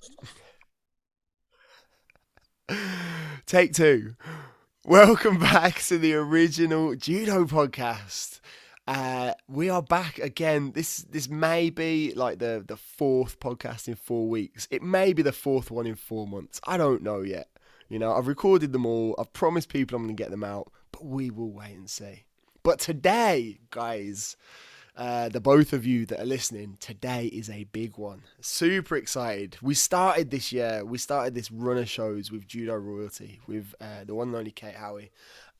Take two. Welcome back to the original judo podcast. Uh, we are back again. This this may be like the the fourth podcast in four weeks. It may be the fourth one in four months. I don't know yet. You know, I've recorded them all. I've promised people I'm going to get them out, but we will wait and see. But today, guys, uh, the both of you that are listening, today is a big one. Super excited. We started this year, we started this run of shows with Judo Royalty, with uh, the one and only Kate Howie.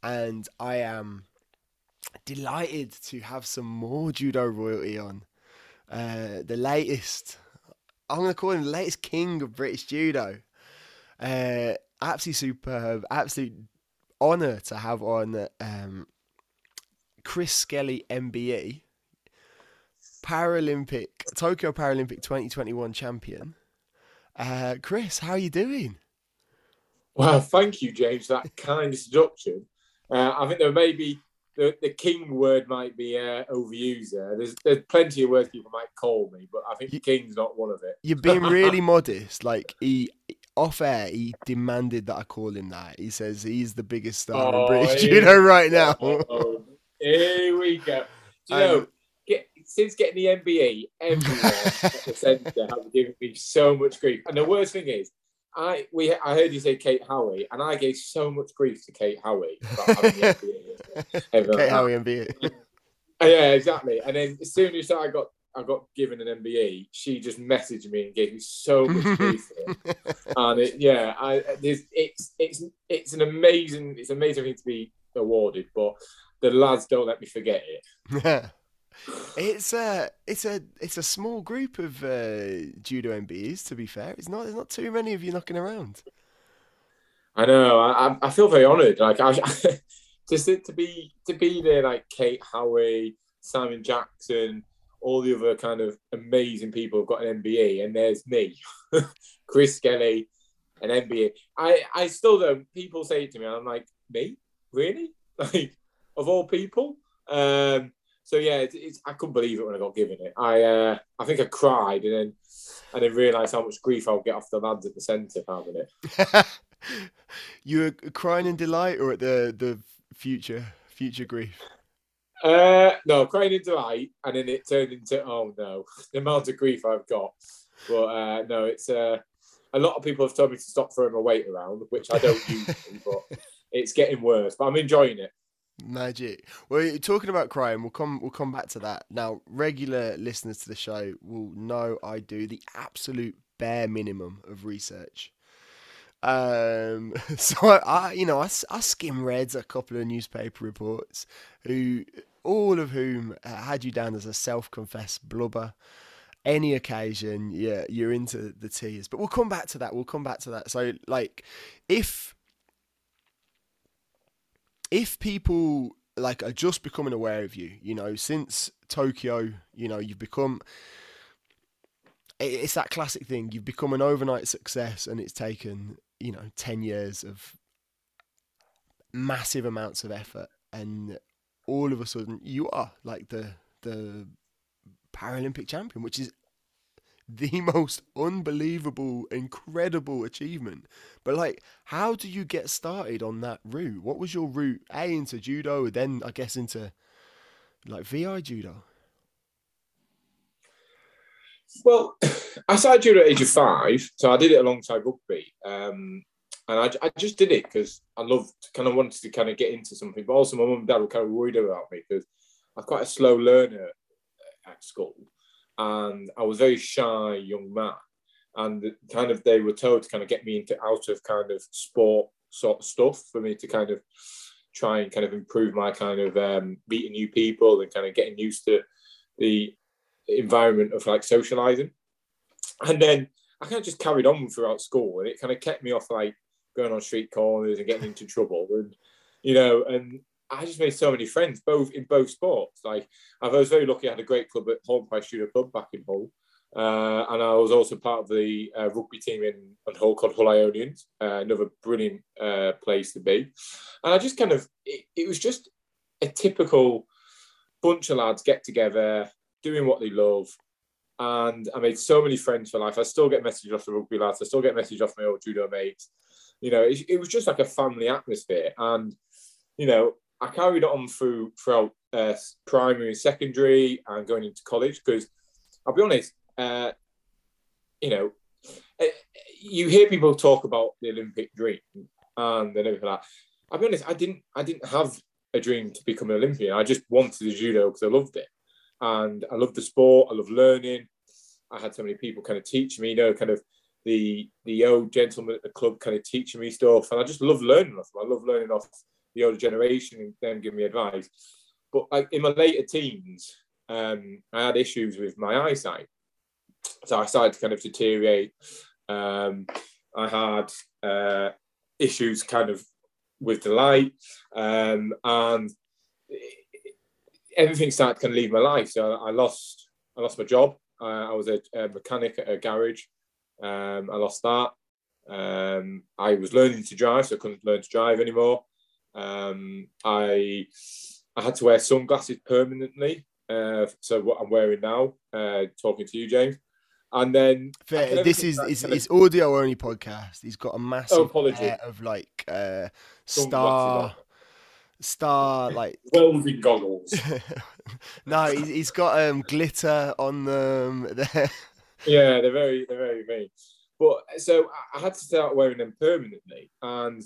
And I am delighted to have some more Judo Royalty on. Uh, the latest, I'm going to call him the latest king of British Judo. Uh, absolutely superb, absolute honour to have on um, Chris Skelley MBE Paralympic Tokyo Paralympic 2021 champion. Uh, Chris, how are you doing? Well, thank you, James, that kind introduction. Uh, I think there may be the, the king word might be uh, overused there. There's, there's plenty of words people might call me, but I think you, king's not one of it. You're being really modest. Like he off air, he demanded that I call him that. He says he's the biggest star oh, in British judo right now. oh, here we go. Do you know, since getting the MBE, everyone at the centre have given me so much grief. And the worst thing is, I we I heard you say Kate Howie, and I gave so much grief to Kate Howie about having the MBE. Kate Howie MBE. yeah, exactly. And then as soon as I got I got given an MBE, she just messaged me and gave me so much grief. and it, yeah, I it's it's it's an amazing it's an amazing thing to be awarded, but the lads don't let me forget it. It's a it's a it's a small group of uh, judo MBEs. To be fair, it's not there's not too many of you knocking around. I know. I I feel very honoured. Like I, just to be to be there, like Kate Howie, Simon Jackson, all the other kind of amazing people have got an MBE, and there's me, Chris Skelley, an MBE. I I still don't. People say it to me, and I'm like, me, really? Like of all people. Um, so yeah, it's, it's, I couldn't believe it when I got given it. I uh, I think I cried and then and then realised how much grief I'll get off the lads at the centre of having it. you were crying in delight or at the the future future grief? Uh, no, crying in delight, and then it turned into oh no, the amount of grief I've got. But uh, no, it's uh, a lot of people have told me to stop throwing my weight around, which I don't usually, but it's getting worse. But I'm enjoying it. Magic. Well, talking about crime, we'll come we'll come back to that. Now, regular listeners to the show will know I do the absolute bare minimum of research. Um, so I, you know, I, I skim read a couple of newspaper reports, who all of whom had you down as a self-confessed blubber. Any occasion, yeah, you're into the tears. But we'll come back to that. We'll come back to that. So, like, if if people like are just becoming aware of you, you know, since Tokyo, you know, you've become it's that classic thing. You've become an overnight success, and it's taken you know ten years of massive amounts of effort, and all of a sudden you are like the the Paralympic champion, which is the most unbelievable, incredible achievement. But like, how do you get started on that route? What was your route? A into judo, then I guess into like VI judo. Well, I started judo at age of five, so I did it alongside rugby, um, and I, I just did it because I loved, kind of wanted to kind of get into something. But also, my mum and dad were kind of worried about me because I'm quite a slow learner at school and I was a very shy young man. And kind of they were told to kind of get me into out of kind of sport sort of stuff for me to kind of try and kind of improve my kind of um, meeting new people and kind of getting used to the environment of like socializing. And then I kind of just carried on throughout school and it kind of kept me off like going on street corners and getting into trouble. And, you know, and I just made so many friends, both in both sports. Like I was very lucky; I had a great club at Home Price Judo Club back in Hull, uh, and I was also part of the uh, rugby team in, in Hull called Hull Ionians. Uh, another brilliant uh, place to be. And I just kind of, it, it was just a typical bunch of lads get together, doing what they love, and I made so many friends for life. I still get messages off the rugby lads. I still get messages off my old judo mates. You know, it, it was just like a family atmosphere, and you know, I carried on through throughout uh, primary and secondary and going into college because I'll be honest, uh, you know, eh, you hear people talk about the Olympic dream and everything like that. I'll be honest, I didn't I didn't have a dream to become an Olympian. I just wanted the judo because I loved it. And I loved the sport, I loved learning. I had so many people kind of teach me, you know, kind of the the old gentleman at the club kind of teaching me stuff. And I just love learning off. I love learning off the older generation and them giving me advice. But in my later teens, um, I had issues with my eyesight. So I started to kind of deteriorate. Um, I had uh, issues kind of with the light, um, and everything started to kind of leave my life. So I lost, I lost my job. I was a, a, mechanic at a garage. Um, I lost that. Um, I was learning to drive, so I couldn't learn to drive anymore. Um, I I had to wear sunglasses permanently. Uh, so what I'm wearing now, uh, talking to you, James. And then Fair, this is it's, it's audio only podcast. He's got a massive oh, pair of like uh, star star like welding goggles. no, he's, he's got um glitter on them. yeah, they're very they're very mean. But so I had to start wearing them permanently, and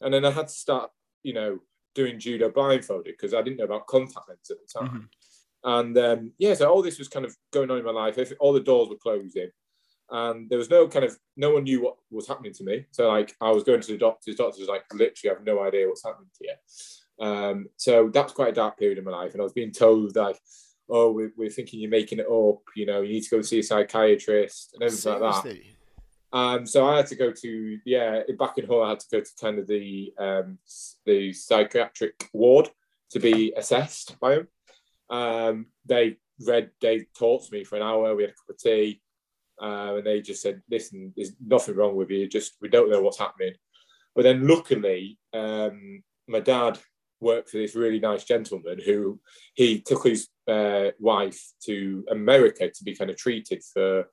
and then I had to start, you know, doing judo blindfolded because I didn't know about contact lenses at the time. Mm-hmm. And um, yeah, so all this was kind of going on in my life. If all the doors were closing, and there was no kind of no one knew what was happening to me. So like I was going to the doctors. Doctors was like literally I have no idea what's happening to you. Um, so that was quite a dark period in my life, and I was being told like, "Oh, we're, we're thinking you're making it up. You know, you need to go see a psychiatrist and everything Seriously? like that." Um, so I had to go to yeah back in Hull. I had to go to kind of the um, the psychiatric ward to be assessed by them. Um, they read, they talked to me for an hour. We had a cup of tea, uh, and they just said, "Listen, there's nothing wrong with you. Just we don't know what's happening." But then, luckily, um, my dad worked for this really nice gentleman who he took his uh, wife to America to be kind of treated for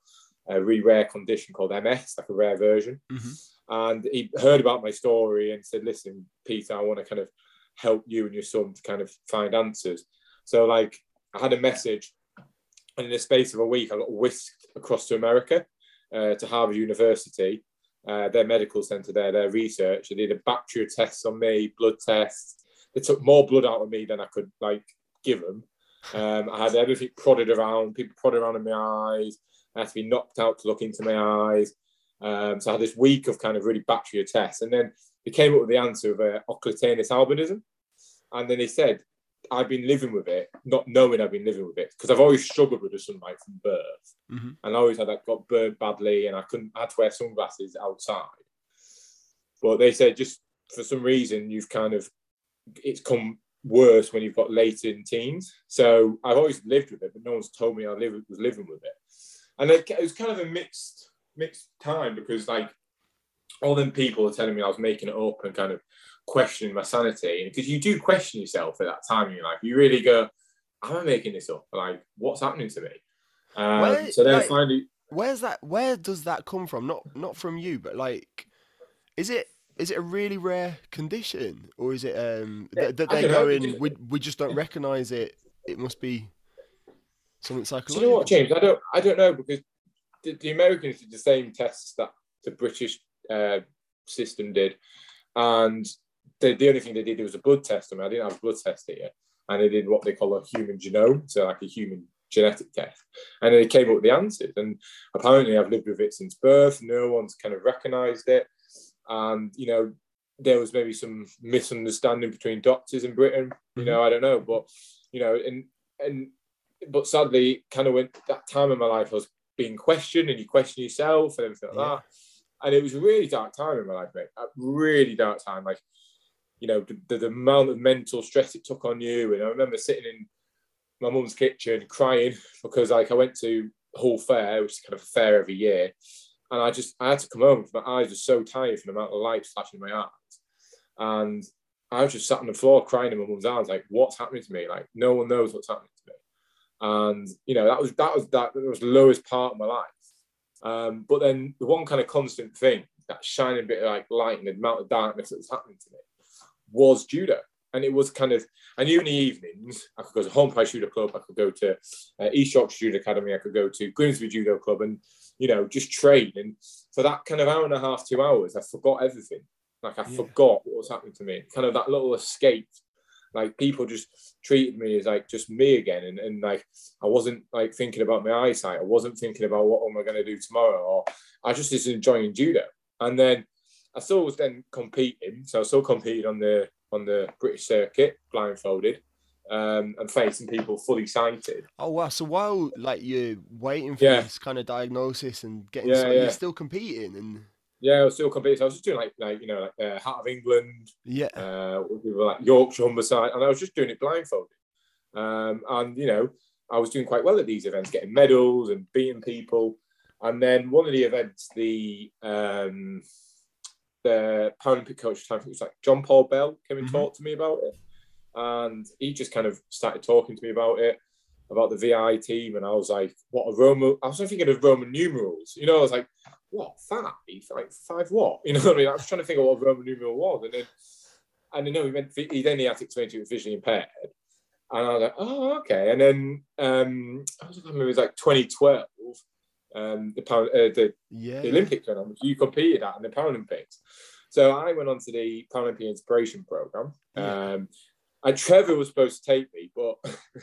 a really rare condition called MS, like a rare version. Mm-hmm. And he heard about my story and said, "Listen, Peter, I want to kind of help you and your son to kind of find answers." So like I had a message, and in the space of a week, I got whisked across to America uh, to Harvard University, uh, their medical center there, their research. They did a battery of tests on me, blood tests. They took more blood out of me than I could like give them. Um, I had everything prodded around, people prodded around in my eyes. I had to be knocked out to look into my eyes. Um, so I had this week of kind of really battery of tests. And then they came up with the answer of uh, albinism. And then they said, I've been living with it, not knowing I've been living with it, because I've always struggled with the sunlight from birth, mm-hmm. and I always had that got burned badly, and I couldn't I had to wear sunglasses outside. But they said just for some reason you've kind of it's come worse when you've got later in teens. So I've always lived with it, but no one's told me I live, was living with it, and it, it was kind of a mixed mixed time because like all them people are telling me I was making it up and kind of questioning my sanity because you do question yourself at that time in your life. You really go, "Am I making this up? Like, what's happening to me?" Um, Where, so then like, finally, where's that? Where does that come from? Not not from you, but like, is it is it a really rare condition, or is it um that, that they're going? We we just don't recognise it. It must be something psychological. Do you know what, James? I don't I don't know because the, the Americans did the same tests that the British uh, system did, and the, the only thing they did was a blood test. I mean, I didn't have a blood test here, and they did what they call a human genome, so like a human genetic test, and they came up with the answers. And apparently, I've lived with it since birth. No one's kind of recognised it, and you know, there was maybe some misunderstanding between doctors in Britain. You know, I don't know, but you know, and and but sadly, kind of went that time in my life I was being questioned, and you question yourself and everything like yeah. that. And it was a really dark time in my life, mate. A really dark time. Like you know, the, the amount of mental stress it took on you. And I remember sitting in my mum's kitchen crying because like I went to Hull Fair, which is kind of a fair every year. And I just, I had to come home because my eyes were so tired from the amount of light flashing in my eyes. And I was just sat on the floor crying in my mum's arms, like, what's happening to me? Like, no one knows what's happening to me. And you know that was that was that, that was the lowest part of my life. Um, but then the one kind of constant thing, that shining bit of like light in the amount of darkness that was happening to me, was judo. And it was kind of, I knew in the evenings, I could go to Home Price Judo Club, I could go to uh, East Yorkshire Judo Academy, I could go to Grimsby Judo Club and, you know, just train. And for that kind of hour and a half, two hours, I forgot everything. Like I yeah. forgot what was happening to me. Kind of that little escape like people just treated me as like just me again and, and like i wasn't like thinking about my eyesight i wasn't thinking about what am i going to do tomorrow or i just was enjoying judo and then i still was then competing so i still competed on the on the british circuit blindfolded um, and facing people fully sighted. Oh wow! So while like you're waiting for yeah. this kind of diagnosis and getting, yeah, yeah. you're still competing and yeah, I was still competing. So I was just doing like, like you know, like uh, Heart of England. Yeah. Uh, we were like Yorkshire Humberside, and I was just doing it blindfolded. Um, and you know, I was doing quite well at these events, getting medals and beating people. And then one of the events, the um, the Paralympic coach time, it was like John Paul Bell came and mm-hmm. talked to me about it, and he just kind of started talking to me about it, about the VI team, and I was like, what a Roman? I was thinking of Roman numerals, you know. I was like, what five? Like five what? You know what I mean? I was trying to think of what Roman numeral was, and then and then no, he went. He then he had to explain to me visually impaired, and I was like, oh okay. And then um, I was like, I remember it was like 2012, um, the uh, the, yeah. the Olympics went on, which you competed at, and the Paralympics. So I went on to the Paralympic Inspiration Program. Yeah. Um, and Trevor was supposed to take me, but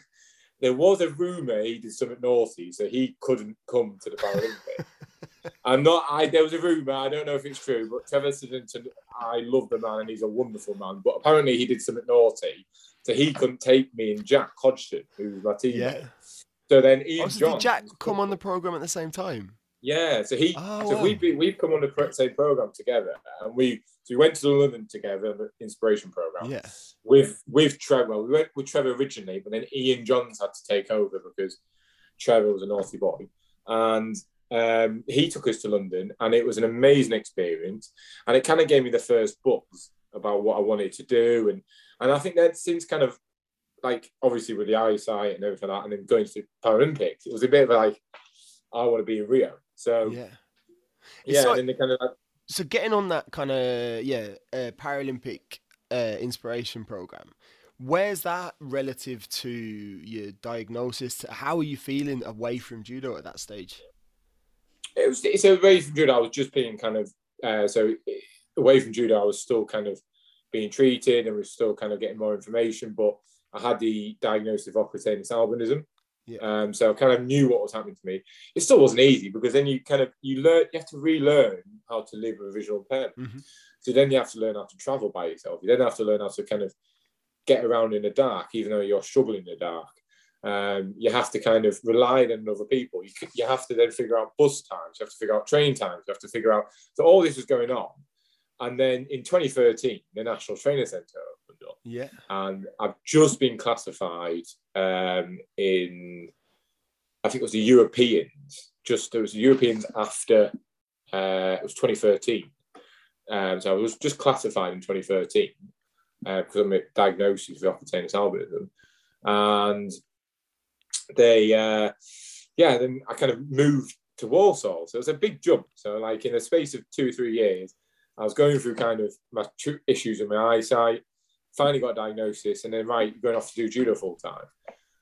there was a rumor he did something naughty, so he couldn't come to the Paralympics. I'm not. I there was a rumor. I don't know if it's true, but Trevor Siddington, I love the man and he's a wonderful man. But apparently he did something naughty, so he couldn't take me and Jack Hodgson, who was my teammate. Yeah. So then Ian oh, so John. Did Jack come on the program at the same time? Yeah. So he. Oh, so wow. we've we've come on the same program together, and we so we went to London together, the inspiration program. Yeah. With with Trevor, well, we went with Trevor originally, but then Ian Johns had to take over because Trevor was a naughty boy, and um, he took us to London, and it was an amazing experience. And it kind of gave me the first buzz about what I wanted to do, and and I think that since kind of like obviously with the eyesight and everything like that, and then going to the Paralympics, it was a bit of like I want to be in Rio. So yeah, yeah, so, and then kind of like, so getting on that kind of yeah uh, Paralympic uh, inspiration program. Where's that relative to your diagnosis? How are you feeling away from judo at that stage? it was it's away from judo. I was just being kind of uh, so away from judo. I was still kind of being treated and was still kind of getting more information, but I had the diagnosis of oculocutaneous albinism. Yeah. Um, so I kind of knew what was happening to me. It still wasn't easy because then you kind of you learn you have to relearn how to live with a visual impairment. Mm-hmm. So then you have to learn how to travel by yourself. You then have to learn how to kind of get around in the dark, even though you're struggling in the dark. Um, you have to kind of rely on other people. You, you have to then figure out bus times, you have to figure out train times, you have to figure out. So all this was going on. And then in 2013, the National Training Centre opened up. Yeah. And I've just been classified um, in, I think it was the Europeans, just there was the Europeans after, uh, it was 2013. Um, so I was just classified in 2013 uh, because I'm diagnosed with oculocutaneous albinism. And they, uh, yeah, then I kind of moved to Walsall. So it was a big jump. So like in the space of two or three years, I was going through kind of my issues with my eyesight, finally got diagnosis, and then right, going off to do judo full time.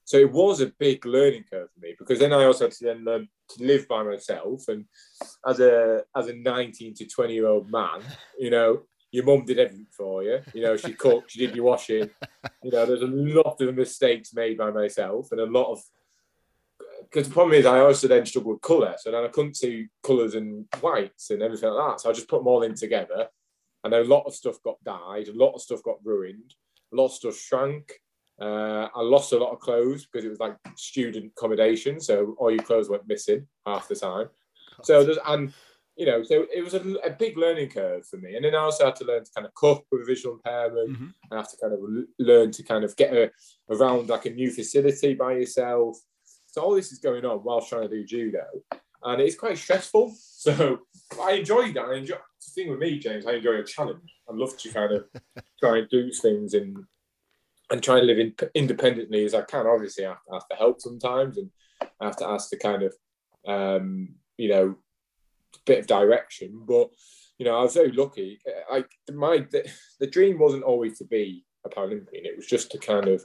So it was a big learning curve for me because then I also had to then learn to live by myself. And as a as a 19 to 20 year old man, you know, your mum did everything for you. You know, she cooked, she did your washing. You know, there's a lot of mistakes made by myself and a lot of because the problem is I also then struggled with colour. So then I couldn't see colours and whites and everything like that. So I just put them all in together. And then a lot of stuff got dyed, a lot of stuff got ruined, a lot of stuff shrank. Uh, I lost a lot of clothes because it was like student accommodation. So all your clothes went missing half the time. So there's, and you know, so it was a, a, big learning curve for me. And then I also had to learn to kind of cook with a visual impairment. Mm-hmm. I have to kind of learn to kind of get a, around like a new facility by yourself. So all this is going on whilst trying to do judo, and it's quite stressful. So I enjoyed that. I enjoy the thing with me, James. I enjoy a challenge. I love to kind of try and do things in and try and live in, independently as I can. Obviously, I have to ask for help sometimes, and I have to ask the kind of, um, you know, bit of direction. But you know, I was very lucky. Like my the, the dream wasn't always to be a Paralympian. It was just to kind of,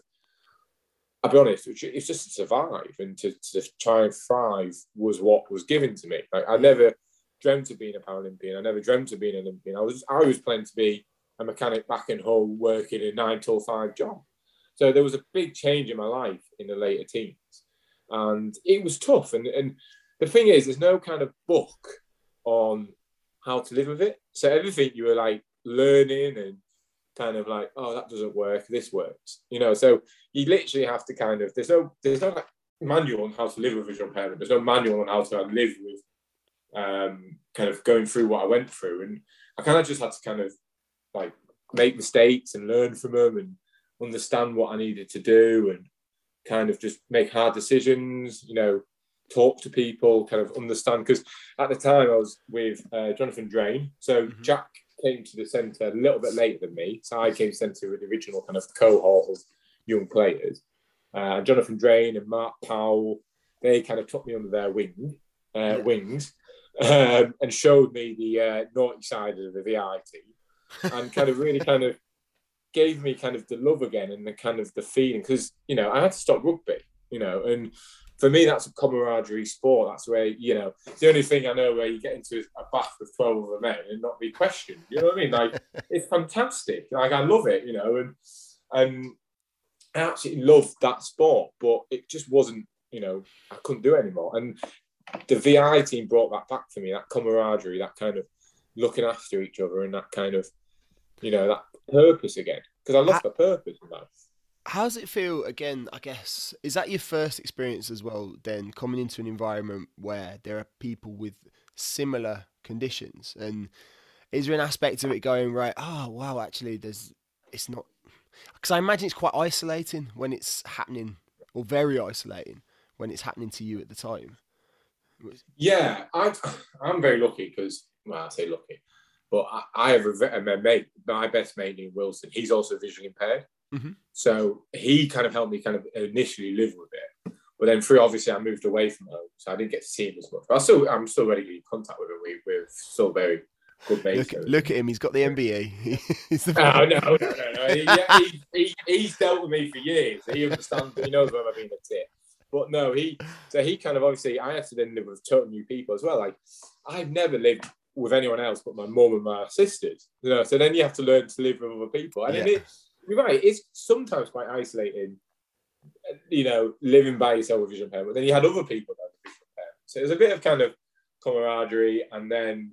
I'll be honest, it's just to survive and to, to try and thrive was what was given to me. Like I never dreamt of being a Paralympian. I never dreamt of being an Olympian. I was I was planning to be a mechanic back in Hull working a nine till five job. So there was a big change in my life in the later teens. And it was tough. And, and the thing is, there's no kind of book on how to live with it. So everything you were like learning and kind of like, oh, that doesn't work, this works. You know, so you literally have to kind of there's no there's no like manual on how to live with a visual impairment. There's no manual on how to live with um, kind of going through what I went through. And I kind of just had to kind of like make mistakes and learn from them and understand what I needed to do and kind of just make hard decisions, you know, talk to people, kind of understand. Because at the time I was with uh, Jonathan Drane. So mm-hmm. Jack came to the centre a little bit later than me. So I came centre with the original kind of cohort of young players. Uh, Jonathan Drane and Mark Powell, they kind of took me under their wing, uh, yeah. wings um, and showed me the uh, naughty side of the VI team and kind of really kind of gave me kind of the love again and the kind of the feeling because you know I had to stop rugby, you know, and for me that's a camaraderie sport. That's where you know the only thing I know where you get into a bath with twelve other men and not be questioned. You know what I mean? Like it's fantastic. Like I love it, you know, and and I absolutely loved that sport, but it just wasn't. You know, I couldn't do it anymore. And the VI team brought that back for me. That camaraderie, that kind of looking after each other, and that kind of you know that purpose again because I love How, the purpose in life. How does it feel again? I guess is that your first experience as well? Then coming into an environment where there are people with similar conditions, and is there an aspect of it going right? Oh wow, actually, there's it's not because I imagine it's quite isolating when it's happening, or very isolating when it's happening to you at the time. Yeah, I, I'm very lucky because well, I say lucky. But I, I have a, a, mate, my best mate named Wilson. He's also visually impaired. Mm-hmm. So he kind of helped me kind of initially live with it. But then through obviously I moved away from home, so I didn't get to see him as much. But I still I'm still regularly in contact with him. We, we're still very good mates. Look, look, at him, he's got the MBE. he's the oh, no, no, no, no. He, he, he, he's dealt with me for years. He understands. He knows when I've been a tit. But no, he so he kind of obviously I had to then live with total new people as well. Like I've never lived with anyone else but my mum and my sisters. You know, so then you have to learn to live with other people. And yeah. it, you're right, it's sometimes quite isolating, you know, living by yourself with vision impairment. But then you had other people that had vision impairment. So there's a bit of kind of camaraderie and then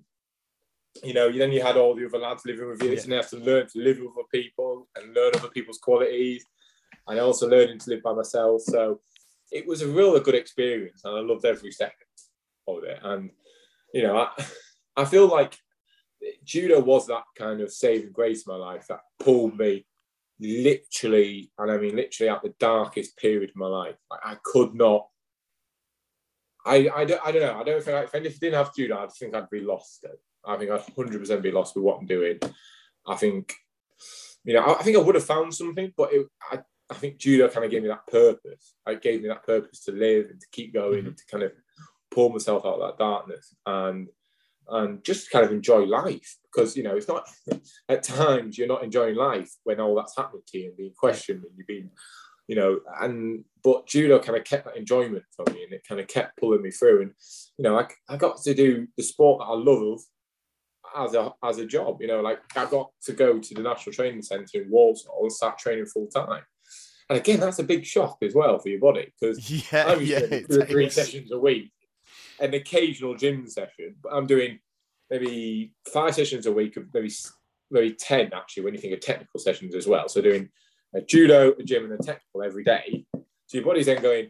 you know, then you had all the other lads living with you, yeah. and you have to learn to live with other people and learn other people's qualities, and also learning to live by myself. So it was a real good experience, and I loved every second of it. And you know, I, I feel like judo was that kind of saving grace in my life that pulled me literally, and I mean literally at the darkest period of my life. Like I could not. I, I, don't, I don't know. I don't think if I didn't have judo, I think I'd be lost. I think I'd hundred percent be lost with what I'm doing. I think, you know, I, I think I would have found something, but it, I, I think judo kind of gave me that purpose. It gave me that purpose to live and to keep going mm-hmm. and to kind of pull myself out of that darkness. And and just kind of enjoy life because you know it's not at times you're not enjoying life when all that's happening to you and being questioned and you've been you know and but judo kind of kept that enjoyment for me and it kind of kept pulling me through. And you know I, I got to do the sport that I love as a as a job you know like I got to go to the National Training Centre in Walsall and start training full time and again that's a big shock as well for your body because yeah, I'm yeah, three sessions a week an occasional gym session, but I'm doing maybe five sessions a week, of maybe maybe ten actually when you think of technical sessions as well. So doing a judo, a gym, and a technical every day. So your body's then going,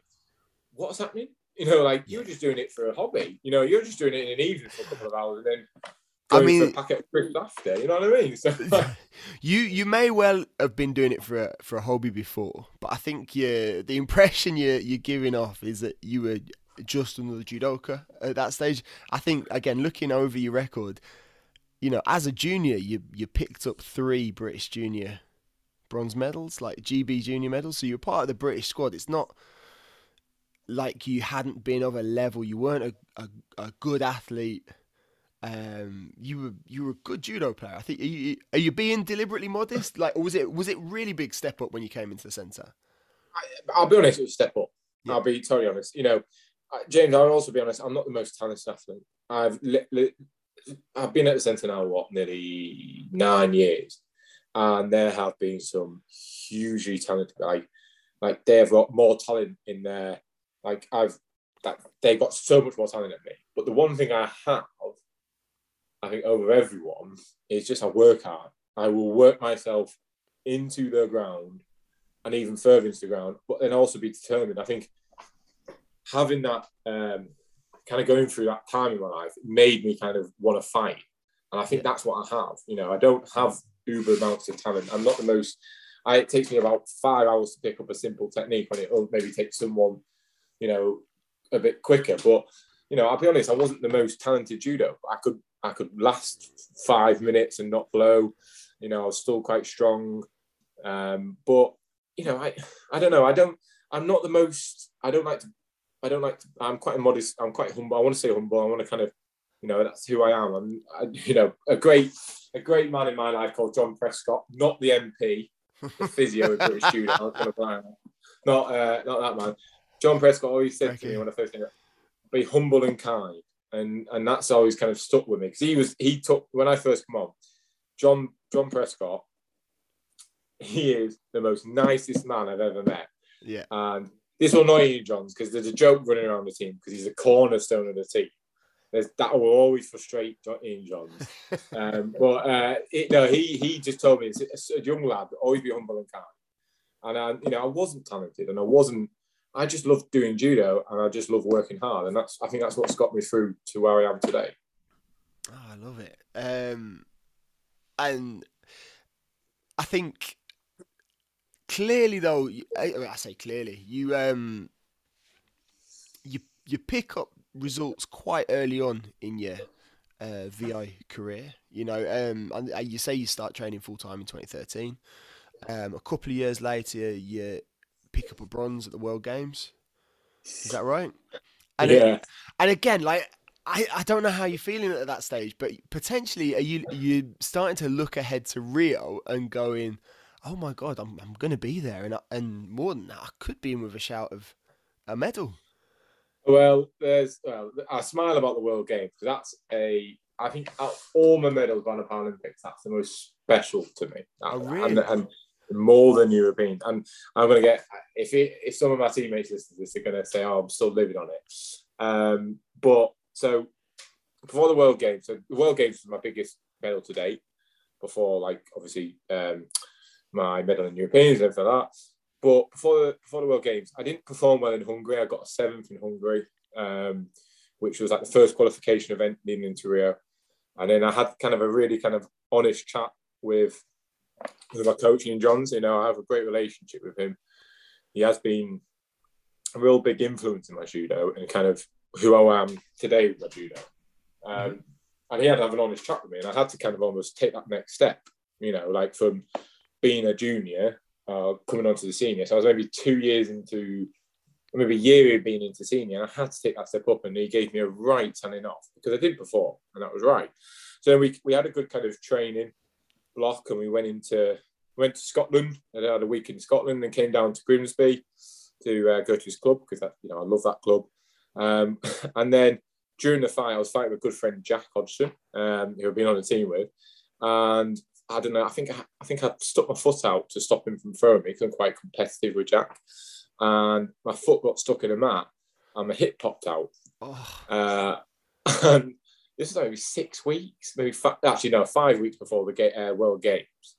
what's happening? You know, like you're just doing it for a hobby. You know, you're just doing it in an evening for a couple of hours, and then I mean, packet of crisps after. You know what I mean? So you you may well have been doing it for a for a hobby before, but I think you the impression you you're giving off is that you were just another judoka at that stage. I think again, looking over your record, you know, as a junior, you you picked up three British Junior bronze medals, like GB junior medals. So you're part of the British squad. It's not like you hadn't been of a level. You weren't a, a, a good athlete. Um, you were you were a good judo player. I think. Are you, are you being deliberately modest? Like, or was it was it really big step up when you came into the centre? I, will be honest. It was a step up. Yeah. I'll be totally honest. You know, Uh, James. I'll also be honest. I'm not the most talented athlete. I've li- li- I've been at the centre now what nearly nine years, and there have been some hugely talented like like they have got more talent in there like I've that they've got so much more talent than me. But the one thing I have, I think over everyone, is just I work hard. I will work myself into the ground and even further into the ground, but then also be determined. I think having that um, kind of going through that time in my life made me kind of want to fight. And I think that's what I have. You know, I don't have uber amounts of talent. I'm not the most. I, it takes me about five hours to pick up a simple technique when it will maybe take someone you know, a bit quicker. But you know, I'll be honest, I wasn't the most talented judo. I could I could last five minutes and not blow. You know, I was still quite strong. Um, but you know, I I don't know. I don't. I'm not the most. I don't like to. I don't like. To, I'm quite a modest. I'm quite humble. I want to say humble. I want to kind of, you know, that's who I am. I'm, I, you know, a great, a great man in my life called John Prescott, not the MP, the physio of British judo. Not, uh, not that man. John Prescott always said to me when I first came, "Be humble and kind," and and that's always kind of stuck with me because he was he took when I first come on, John John Prescott. He is the most nicest man I've ever met. Yeah, and this will annoy you, Johns, because there's a joke running around the team because he's a cornerstone of the team. There's, that will always frustrate Ian Johns. Um, but uh, it, no, he he just told me it's a, young lad, always be humble and kind. And I, you know, I wasn't talented, and I wasn't I just love doing judo and I just love working hard. And that's I think that's what's got me through to where I am today. Oh, I love it. Um, and I think clearly though, I say clearly, you um you you pick up results quite early on in your uh, VI career. You know, um, and you say you start training full time in 2013. Um, a couple of years later, you pick up a bronze at the World Games. Is that right? And yeah. It, and again, like I, I don't know how you're feeling at that stage, but potentially are you you starting to look ahead to Rio and going, oh my god, I'm I'm going to be there, and and more than that, I could be in with a shout of a medal. Well, there's well, I smile about the World Games because that's a I think out all my medals on the Paralympics, that's the most special to me. Oh, really? And, and more than European. And I'm going to get if it, if some of my teammates listen to this, they're going to say, "Oh, I'm still living on it." Um, but so before the World Games, so the World Games was my biggest medal to date. Before, like obviously, um, my medal in Europeans and like that. But before the, before the World Games, I didn't perform well in Hungary. I got a seventh in Hungary, um, which was like the first qualification event leading into Rio. And then I had kind of a really kind of honest chat with with my coach Ian Johns. You know, I have a great relationship with him. He has been a real big influence in my judo and kind of who I am today with my judo. Um, mm-hmm. And he had to have an honest chat with me, and I had to kind of almost take that next step. You know, like from being a junior, uh, coming on to the senior. So I was maybe two years into, maybe a year of being into senior, and I had to take that step up. And he gave me a right turning off because I did perform, and that was right. So we we had a good kind of training block and we went into went to Scotland and had a week in Scotland and came down to Grimsby to uh, go to his club because you know I love that club. Um, and then during the fight, I was fighting with a good friend Jack Hodgson, um, who I've been on the team with, and I don't know. I think I, I think I stuck my foot out to stop him from throwing me because I'm quite competitive with Jack, and my foot got stuck in a mat and my hip popped out. Oh. Uh, and this is maybe six weeks, maybe five, actually no, five weeks before the uh, World Games,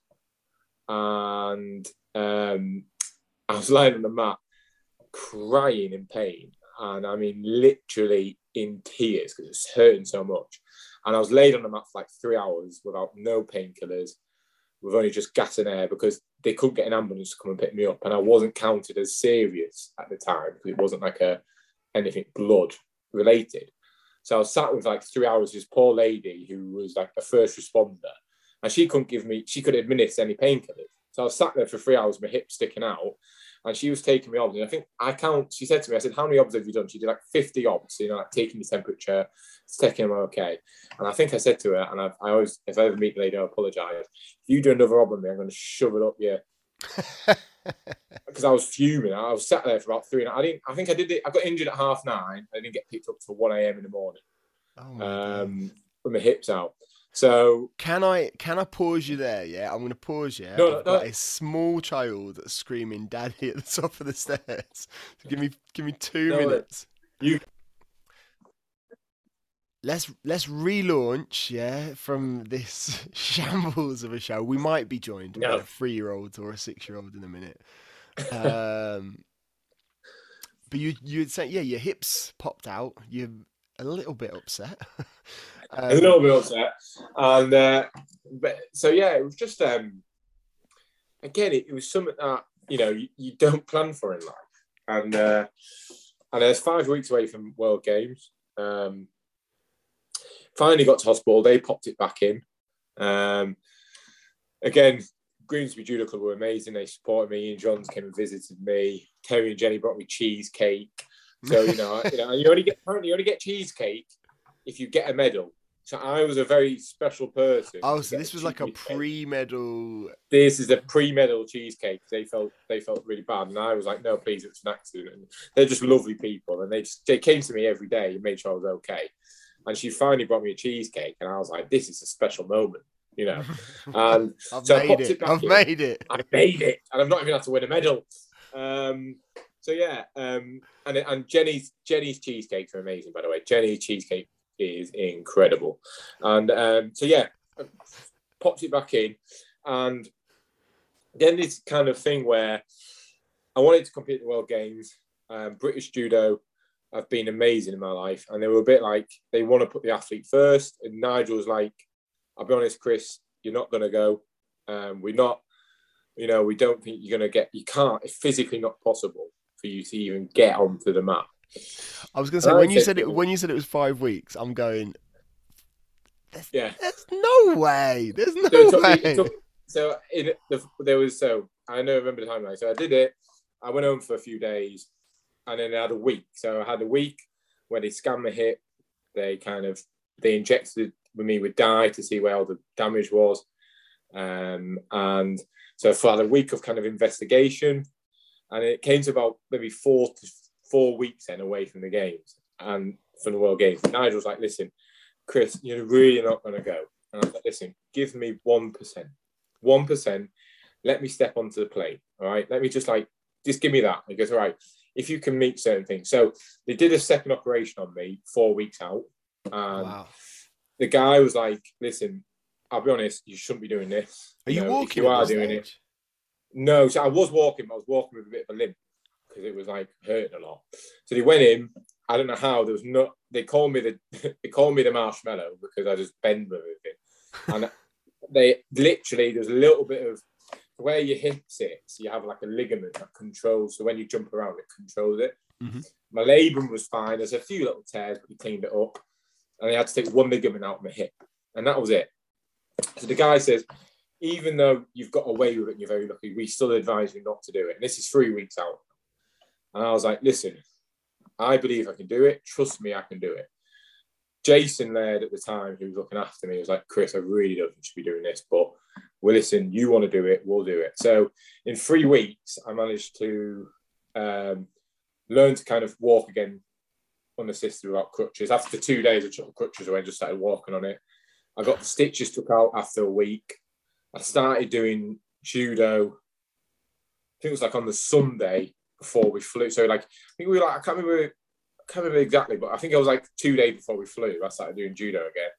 and um, I was lying on the mat, crying in pain, and I mean literally in tears because it's hurting so much. And I was laid on the mat for like three hours without no painkillers, with only just gas and air because they couldn't get an ambulance to come and pick me up, and I wasn't counted as serious at the time because it wasn't like a anything blood related. So I was sat with like three hours this poor lady who was like a first responder, and she couldn't give me, she could administer any painkillers. So I was sat there for three hours, my hip sticking out, and she was taking me obs. And I think I count. She said to me, "I said, how many obs have you done?" She did like fifty obs. You know, like taking the temperature, checking them okay. And I think I said to her, and I've, I always, if I ever meet the lady, I apologise. If you do another ob on me, I'm going to shove it up you. Because I was fuming. I was sat there for about three. And I didn't. I think I did it. I got injured at half nine. I didn't get picked up till one a.m. in the morning. Oh um, with my hips out. So can I can I pause you there? Yeah, I'm going to pause you. No, I've no, got a small child screaming "Daddy" at the top of the stairs. So give me give me two No, minutes. you Let's let's relaunch, yeah, from this shambles of a show. We might be joined by a three-year-old or a six-year-old in a minute. Um, but you you'd say, yeah, your hips popped out. You're a little bit upset. a Um, little bit upset. And uh, but so yeah, it was just um again, it, it was something that you know you, you don't plan for in life. And uh, and there's five weeks away from World Games. Um, finally got to hospital. They popped it back in. Um, again, Grimsby Judo Club were amazing. They supported me. Ian Johns came and visited me. Terry and Jenny brought me cheesecake. So you know, you know, you only get apparently you only get cheesecake if you get a medal. So I was a very special person. Oh, so this was like a pre-medal. This is a pre-medal cheesecake. They felt they felt really bad, and I was like, "No, please, it's an accident." And they're just lovely people, and they just they came to me every day and made sure I was okay. And she finally brought me a cheesecake, and I was like, "This is a special moment," you know. And I've so made popped it. it I've in. made it. I made it, and I've not even had to win a medal. Um, so yeah, um, and and Jenny's Jenny's cheesecakes are amazing, by the way. Jenny's cheesecake is incredible, and um, so yeah, popped it back in, and then this kind of thing where I wanted to compete at the World Games. Um, British judo have been amazing in my life, and they were a bit like they want to put the athlete first. And Nigel's like, "I'll be honest, Chris, you're not going to go. Um, we're not you know, we don't think you're going to get, you can't, it's physically not possible for you to even get onto the mat. I was gonna say I when you said- it when you said it was five weeks, I'm going. Yeah. There's no way. There's no So, took way. took- so in the, there was, so I know, I remember the timeline. So I did it, I went home for a few days and then I had a week. So I had a week where they scanned my hip, they kind of, they injected with me with dye to see where all the damage was. Um, and so for had a week of kind of investigation and it came to about maybe four to four weeks then away from the games and from the World Games. Nigel was like, listen, Chris, you're really not going to go. And I was like, listen, give me 1%. 1%. Let me step onto the plane. All right. Let me just like, just give me that. He goes, all right. If you can meet certain things. So they did a second operation on me four weeks out. And wow. the guy was like, listen, I'll be honest, you shouldn't be doing this. Are you know, if walking? You are doing it. No, so I was walking, but I was walking with a bit of a limp because it was like hurting a lot. So they went in. I don't know how. There was no. They called me the. They called me the marshmallow because I just bend with it, And they literally there's a little bit of where your hip sits. You have like a ligament that controls. So when you jump around, it controls it. Mhm. My labrum was fine. There's a few little tears, but we cleaned it up. And they had to take one ligament out of my hip, and that was it. So the guy says, even though you've got away with it and you're very lucky, we still advise you not to do it. And this is three weeks out. And I was like, listen, I believe I can do it. Trust me, I can do it. Jason Laird at the time, who was looking after me, was like, Chris, I really don't think you should be doing this, but well, listen, you want to do it, we'll do it. So in three weeks, I managed to um, learn to kind of walk again unassisted without crutches. After two days, I took the crutches away and just started walking on it. I got the stitches took out after a week. I started doing judo. I think it was like on the Sunday before we flew. So like I think we were like I can't remember I can't remember exactly, but I think it was like two days before we flew. I started doing judo again.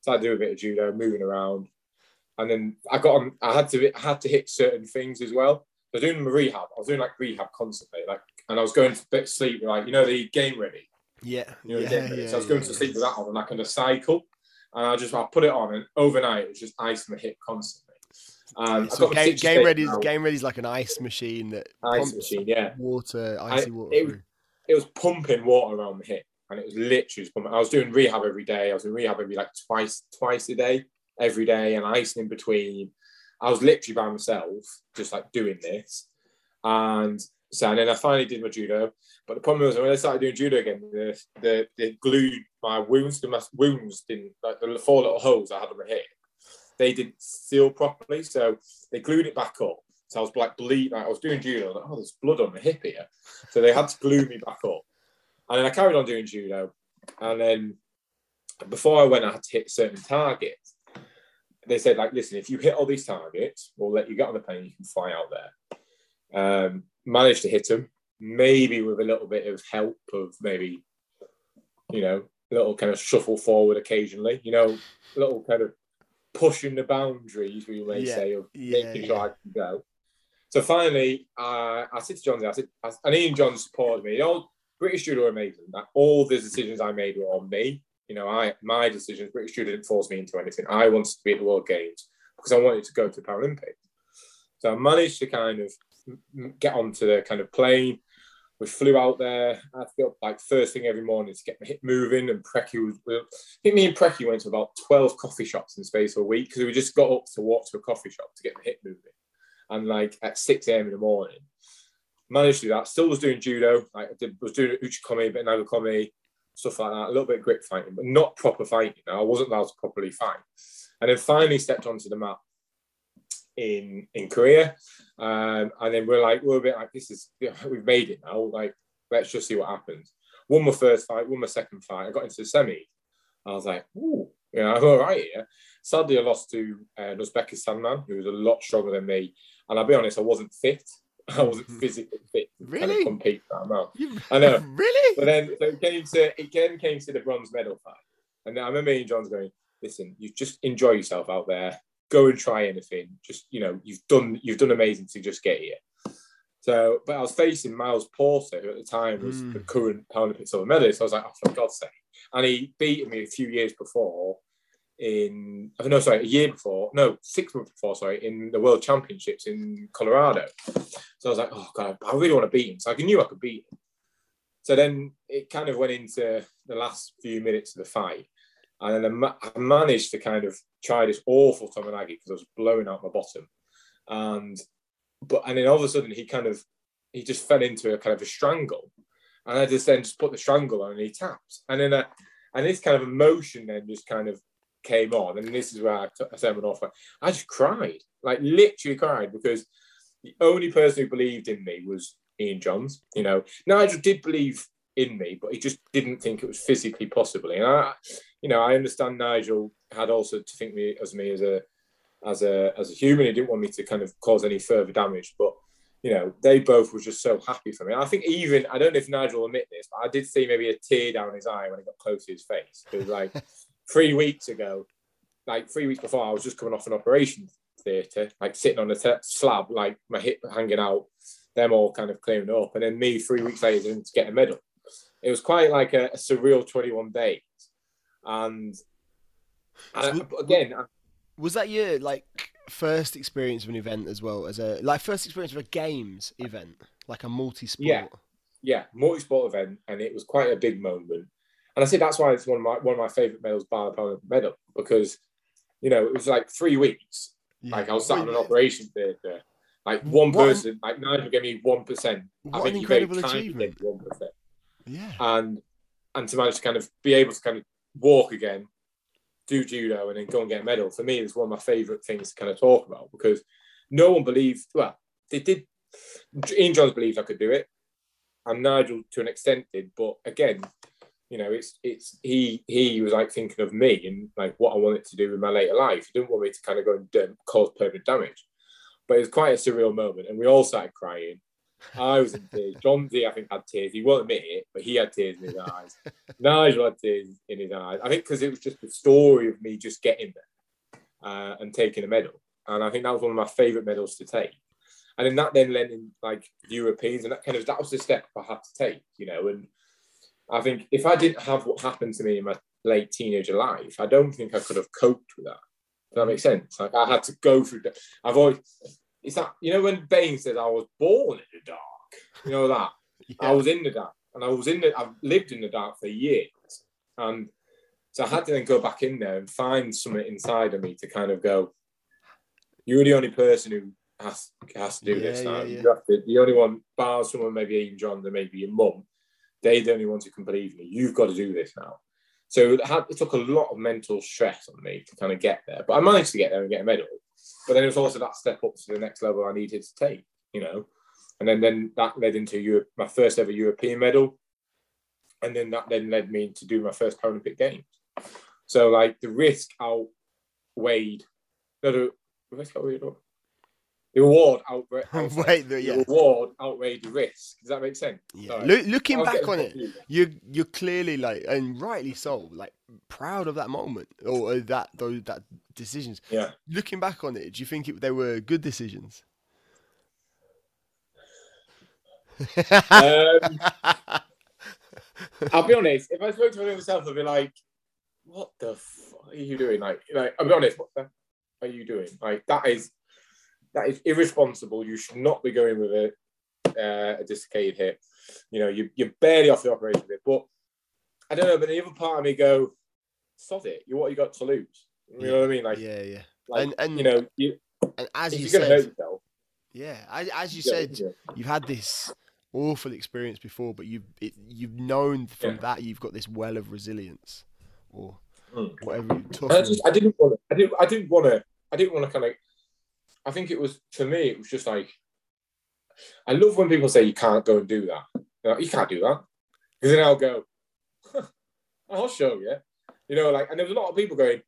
Started doing a bit of judo, moving around, and then I got on. I had to I had to hit certain things as well. So doing the rehab, I was doing like rehab constantly, like, and I was going to bit sleep like you know the game ready. Yeah. You know, yeah, game ready. yeah, so I was going yeah, to sleep with that on, like on a cycle, and I just I put it on, and overnight it was just ice my hip constantly. Um, I So got game, game ready. out. Game ready is like an ice machine that ice pumps machine, yeah. water, I- icy water. it- It was pumping water around the hip, and it was literally pumping. I was doing rehab every day. I was in rehab every like twice, twice a day, every day, and icing in between. I was literally by myself, just like doing this. And so and then I finally did my judo. But the problem was when I started doing judo again, the the, the glued my wounds, my wounds didn't like the four little holes I had on my hip, they didn't seal properly. So they glued it back up. So I was like bleed, like I was doing judo, like, oh, there's blood on the hip here. So they had to glue me back up. And then I carried on doing judo. And then before I went, I had to hit certain targets. They said, like, listen, if you hit all these targets, we'll let you get on the plane, you can fly out there. Um, managed to hit them, maybe with a little bit of help of maybe, you know, a little kind of shuffle forward occasionally, you know, a little kind of pushing the boundaries, we may Yeah, say, of yeah, making sure I can go. So finally, uh, I said to John, I said, and Ian Johns supported me. Know, British judo are amazing. that all the decisions I made were on me. You know, I my decisions. British judo didn't force me into anything. I wanted to be at the World Games because I wanted to go to the Paralympics. So I managed to kind of get onto the kind of plane. We flew out there. I had to get up like first thing every morning to get my hip moving. And Preki was, I think me and Preki went to about 12 coffee shops in space of a week because we just got up to walk to a coffee shop to get my hip moving. And like at 6 a.m. in the morning, managed to do that. Still was doing judo. Like I did, was doing uchikomi, bit of nagekomi, stuff like that. A little bit of grip fighting, but not proper fighting. I wasn't allowed to properly fight. And then finally stepped onto the mat in in Korea. Um, and then we're like, we're a bit like, this is, we've made it now. Like, let's just see what happens. Won my first fight, won my second fight. I got into the semi. I was like, ooh, yeah, I'm all right here. Sadly, I lost to uh, Uzbekistan man, who was a lot stronger than me. And I'll be honest, I wasn't fit. I wasn't physically fit to kind Really? of compete that amount. You- I know. Really? But then so it came to it again came to the bronze medal fight. And I remember Ian Johns going, listen, you just enjoy yourself out there. Go and try anything. Just, you know, you've done you've done amazing to just get here. So, but I was facing Myles Porter, who at the time was Mm. the current Paralympic silver medalist. So I was like, oh, for God's sake. And he beat me a few years before in, I don't know, sorry, a year before, no, six months before, sorry, in the World Championships in Colorado. So I was like, oh, God, I really want to beat him. So I knew I could beat him. So then it kind of went into the last few minutes of the fight. And then I ma- I managed to kind of try this awful Tomoe nage because I was blowing out my bottom. And but and then all of a sudden he kind of he just fell into a kind of a strangle. And I just then just put the strangle on and he taps. And then a, and this kind of emotion then just kind of came on. And this is where I, t- I said off. I just cried, like literally cried because the only person who believed in me was Ian Johns. You know, Nigel did believe in me, but he just didn't think it was physically possible. And I, you know, I understand Nigel had also to think me as me as a as a as a human. He didn't want me to kind of cause any further damage, but you know, they both were just so happy for me. I think even I don't know if Nigel will admit this, but I did see maybe a tear down his eye when he got close to his face because like three weeks ago, like three weeks before, I was just coming off an operation theatre, like sitting on a te- slab, like my hip hanging out, them all kind of clearing up, and then me three weeks later to get a medal. It was quite like a, a surreal 21 days, and, uh, and I- again, I- Was that your like first experience of an event as well as a like first experience of a games event, like a multi-sport? Yeah. yeah, multi-sport event, and it was quite a big moment. And I say that's why it's one of my one of my favourite medals, bar the medal, because you know it was like three weeks. Yeah. Like I was sat in an operation theatre. Like one What an- person, like Nigel gave me one percent. I think an incredible achievement. one percent. Yeah. And and to manage to kind of be able to kind of walk again, do judo, and then go and get a medal for me is one of my favourite things to kind of talk about because no one believed. Well, they did. Ian Johns believed I could do it, and Nigel to an extent did. But again, you know, it's it's he he was like thinking of me and like what I wanted to do in my later life. He didn't want me to kind of go and cause permanent damage. But it was quite a surreal moment, and we all started crying. I was in tears. John D, I think, had tears. He won't admit it, but he had tears in his eyes. Nigel had tears in his eyes. I think because it was just the story of me just getting there uh, and taking a medal. And I think that was one of my favourite medals to take. And then that then led in like the Europeans, and that kind of that was the step I had to take, you know. And I think if I didn't have what happened to me in my late teenager life, I don't think I could have coped with that. Does that make sense? Like I had to go through that. I've always it's that you know when Bane says I was born in the dark, you know that. I was in the dark, and I was in the. I've lived in the dark for years, and so I had to then go back in there and find something inside of me to kind of go. you're the only person who has has to do Yeah, this now. yeah, yeah. You have to, the only one, bar someone maybe Ian John, then maybe your mum, they're the only ones who can believe me. You've got to do this now. So it, had, it took a lot of mental stress on me to kind of get there, but I managed to get there and get a medal. But then it was also that step up to the next level I needed to take, you know, and then then that led into Europe, my first ever European medal, and then that then led me to do my first Paralympic Games. So like the risk outweighed, no, the, risk outweighed? The reward outweighed. Wait, the, The reward outweighed the risk. Does that make sense? yeah. Looking back on it, you. you you're clearly like, and rightly so, like proud of that moment or uh, that those that decisions. Yeah. Looking back on it, do you think it, they were good decisions? Um, I'll be honest. If I spoke to myself, I'd be like, "What the fuck are you doing?" Like, like I'll be honest. What the are you doing? Like, that is that is irresponsible. You should not be going with a uh, a dislocated hip. You know, you you're barely off the operation bit. But I don't know. But the other part of me go, "Sod it. You what you got to lose." You know what I mean? Like, yeah, yeah. like and- and- you know, you, And as you you're going to hurt said, yourself, yeah, as, as you yeah, said, yeah. you've had this awful experience before, but you've it, you've known from Yeah. that you've got this well of resilience, or Mm. whatever you tough. And I just I didn't want to. I didn't. I didn't want to. I didn't want to kind of. I think it was for me. It was just like. I love when people say you can't go and do that. You, you can't do that because then I'll go. I'll show you. You know, like, and there was a lot of people going.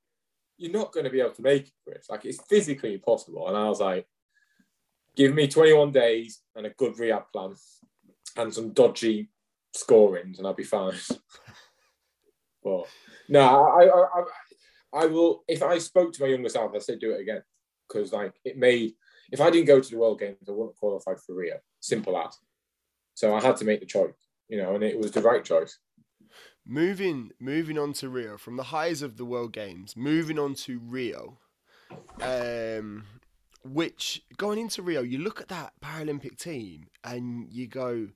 You're not going to be able to make it, Chris. Like, it's physically impossible. And I was like, give me 21 days and a good rehab plan and some dodgy scorings, and I'll be fine. but no, I, I, I, I will. If I spoke to my younger self, I'd say do it again because like it made. If I didn't go to the World Games, I wouldn't qualify for Rio. Simple as. So I had to make the choice, you know, and it was the right choice. Moving moving on to Rio from the highs of the World Games, moving on to Rio, um, which going into Rio, you look at that Paralympic team and you go,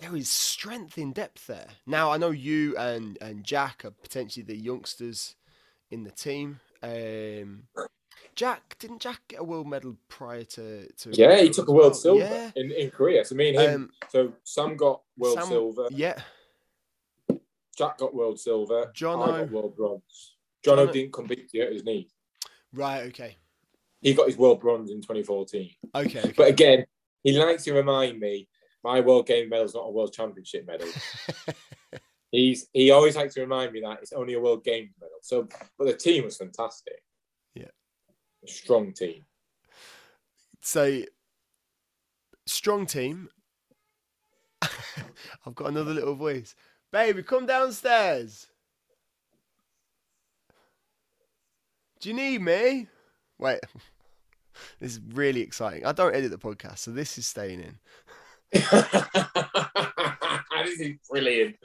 there is strength in depth there. Now I know you and and Jack are potentially the youngsters in the team. Um, Jack didn't Jack get a world medal prior to to Yeah, he took a world well? silver Yeah. in, in Korea. So me and him. Um, so Sam got world Sam- silver. yeah, Jack got world silver. I Jono- got world bronze. Jono, Jono- didn't compete to his knee. right, okay, He got his world bronze in 2014. okay, okay. But again, he likes to remind me my world game medal is not a world championship medal. He's he always likes to remind me that it's only a world game medal. So, but the team was fantastic. A strong team. So, strong team. I've got another little voice. Baby, come downstairs. Do you need me? Wait. This is really exciting. I don't edit the podcast, so this is staying in. this is brilliant.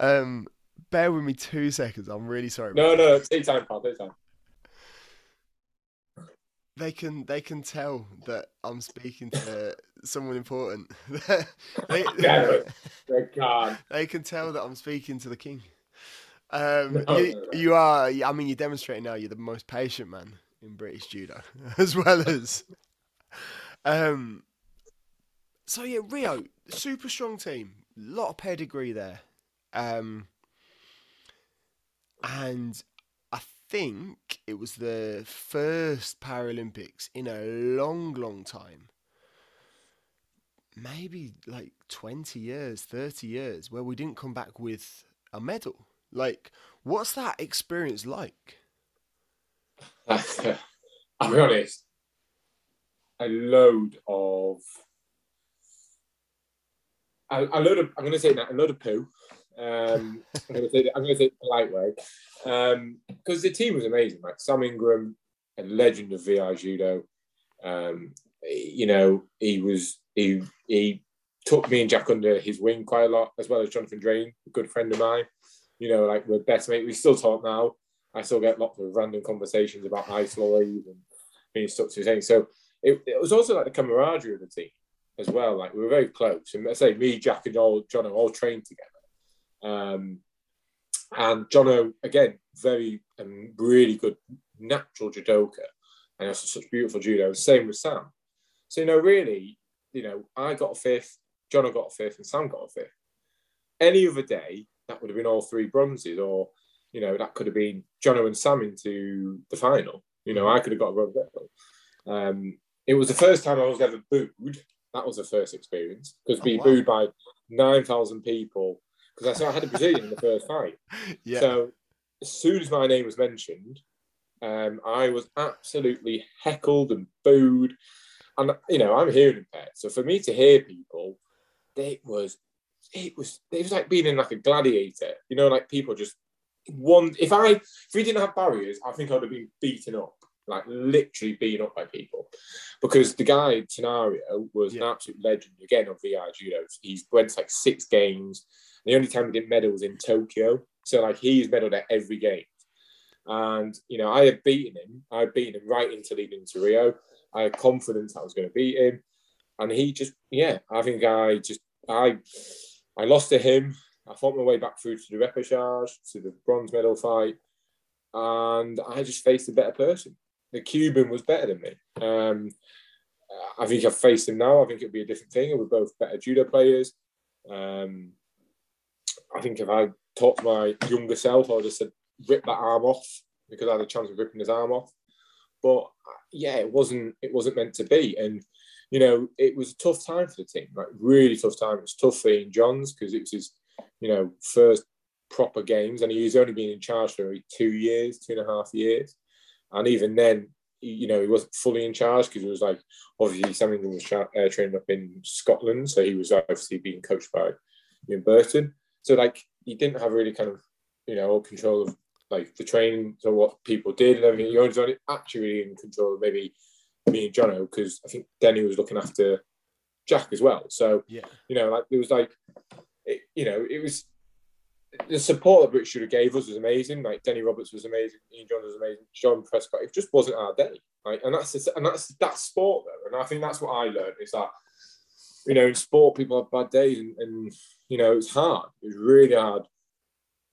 Um, bear with me two seconds. I'm really sorry. No, no, take time, pal. Take time. They can they can tell that I'm speaking to someone important. they, can't. They can tell that I'm speaking to the king. Um, No, you, no, no. you are. I mean, you're demonstrating now. You're the most patient man in British judo, as well as. Um. So yeah, Rio, super strong team, lot of pedigree there, um. And think it was the first Paralympics in a long, long time. Maybe like 20 years, 30 years, where we didn't come back with a medal. Like, what's that experience like? I'll be honest. A load of a, a load of I'm going to say that a load of poo. Um, I'm going to say it the polite way because the team was amazing. Like Sam Ingram, a legend of VI judo. Um, you know, he was he he took me and Jack under his wing quite a lot, as well as Jonathan Drane, a good friend of mine. You know, like we're best mate. We still talk now. I still get lots of random conversations about ice lorries and being stuck to his thing. So it, it was also like the camaraderie of the team as well. Like we were very close. And I say me, Jack, and all John are all trained together. Um, and Jono again, very um, really good natural judoka. and was such beautiful judo. Same with Sam. So you know, really, you know, I got a fifth, John got a fifth, and Sam got a fifth. Any other day, that would have been all three bronzes, or you know, that could have been Jono and Sam into the final. You know, I could have got a bronze medal. Um, it was the first time I was ever booed. That was the first experience because Oh, being wow. booed by nine thousand people. Because I saw I had a Brazilian in the first fight. Yeah. So as soon as my name was mentioned, um, I was absolutely heckled and booed. And you know, I'm hearing impaired. So for me to hear people, it was it was it was like being in like a gladiator. You know, like people just one if I if we didn't have barriers, I think I would have been beaten up. Like literally beaten up by people. Because the guy Tenório was an absolute legend again of VI judo. He's went to like six games. The only time he didn't medal was in Tokyo. So like he's medaled at every game. And you know, I had beaten him. I had beaten him right into leading to Rio. I had confidence I was going to beat him. And he just, yeah, I think I just I I lost to him. I fought my way back through to the repechage, to the bronze medal fight, and I just faced a better person. The Cuban was better than me. Um, I think I've faced him now. I think it'd be a different thing. We're both better judo players. Um, I think if I to my younger self, I would have said rip that arm off because I had a chance of ripping his arm off. But yeah, it wasn't it wasn't meant to be. And you know, it was a tough time for the team, like really tough time. It was tough for Ian Johns because it was his, you know, first proper games, and he's only been in charge for two years, two and a half years, and even then, you know, he wasn't fully in charge because it was like obviously Samuel was tra- uh, trained up in Scotland, so he was obviously being coached by Ian Burton. So like you didn't have really kind of, you know, all control of like the training, so what people did and everything. Was only actually in control of maybe me and Jono because I think Denny was looking after Jack as well. So Yeah. you know, like it was like, it, you know, it was the support that Judo gave us was amazing. Like Denny Roberts was amazing, Ian Johns was amazing, John Prescott. It just wasn't our day. Like, and that's and that's that's sport though, and I think that's what I learned is that you know in sport people have bad days, and, and you know it's hard. It was really hard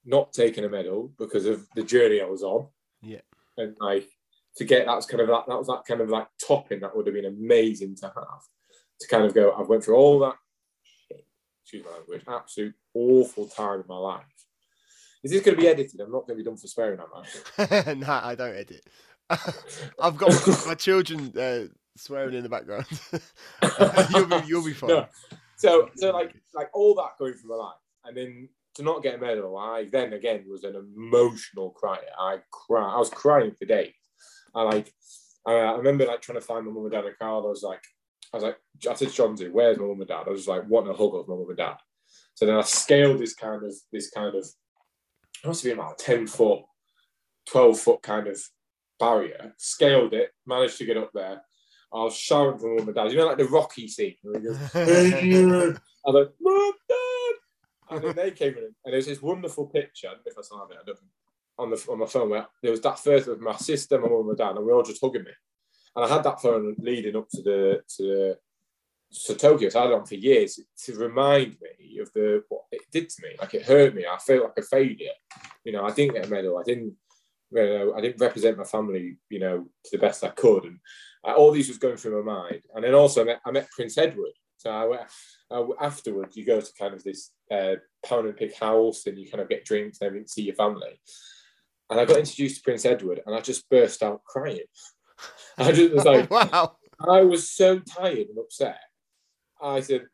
not taking a medal because of the journey I was on. Yeah. and like to get that's kind of that that was that kind of like topping that would have been amazing to have to kind of go. I've went through all that shit, excuse my language, absolute awful time in my life. Is this going to be edited? I'm not going to be done for swearing, am I? no, I don't edit. I've got my, my children uh, swearing in the background. you'll be you'll be fine. No. So, so like, like all that going through my life, and then to not get a medal, I then again was an emotional crier. I cry, I was crying for days. I like, I, remember like trying to find my mum and dad in a car. I was like, I was like, I said to Johnsy, "Where's my mum and dad?" I was just like wanting a hug of my mum and dad. So then I scaled this kind of, this kind of, it must have been about ten foot, twelve foot kind of barrier. Scaled it, managed to get up there. I was shouting for my mum and dad. You know, like the Rocky scene where he goes, Adrian. I was like, Mum, Dad. And then they came in, and there's this wonderful picture. I don't know if I saw it. I don't think, on the on my phone where there was that photo of my sister, my mum, and dad, and we were all just hugging me. And I had that phone leading up to the to the to Tokyo. So I had it on for years to remind me of the what it did to me. Like it hurt me. I felt like a failure. You know, I didn't get a medal. I didn't. You know, I didn't represent my family. You know, to the best I could, and uh, all these was going through my mind. And then also I met, I met Prince Edward. So I went uh, afterwards. You go to kind of this uh, Paralympic house, and you kind of get drinks and everything, see your family. And I got introduced to Prince Edward, and I just burst out crying. I just was like, wow. I was so tired and upset. I said,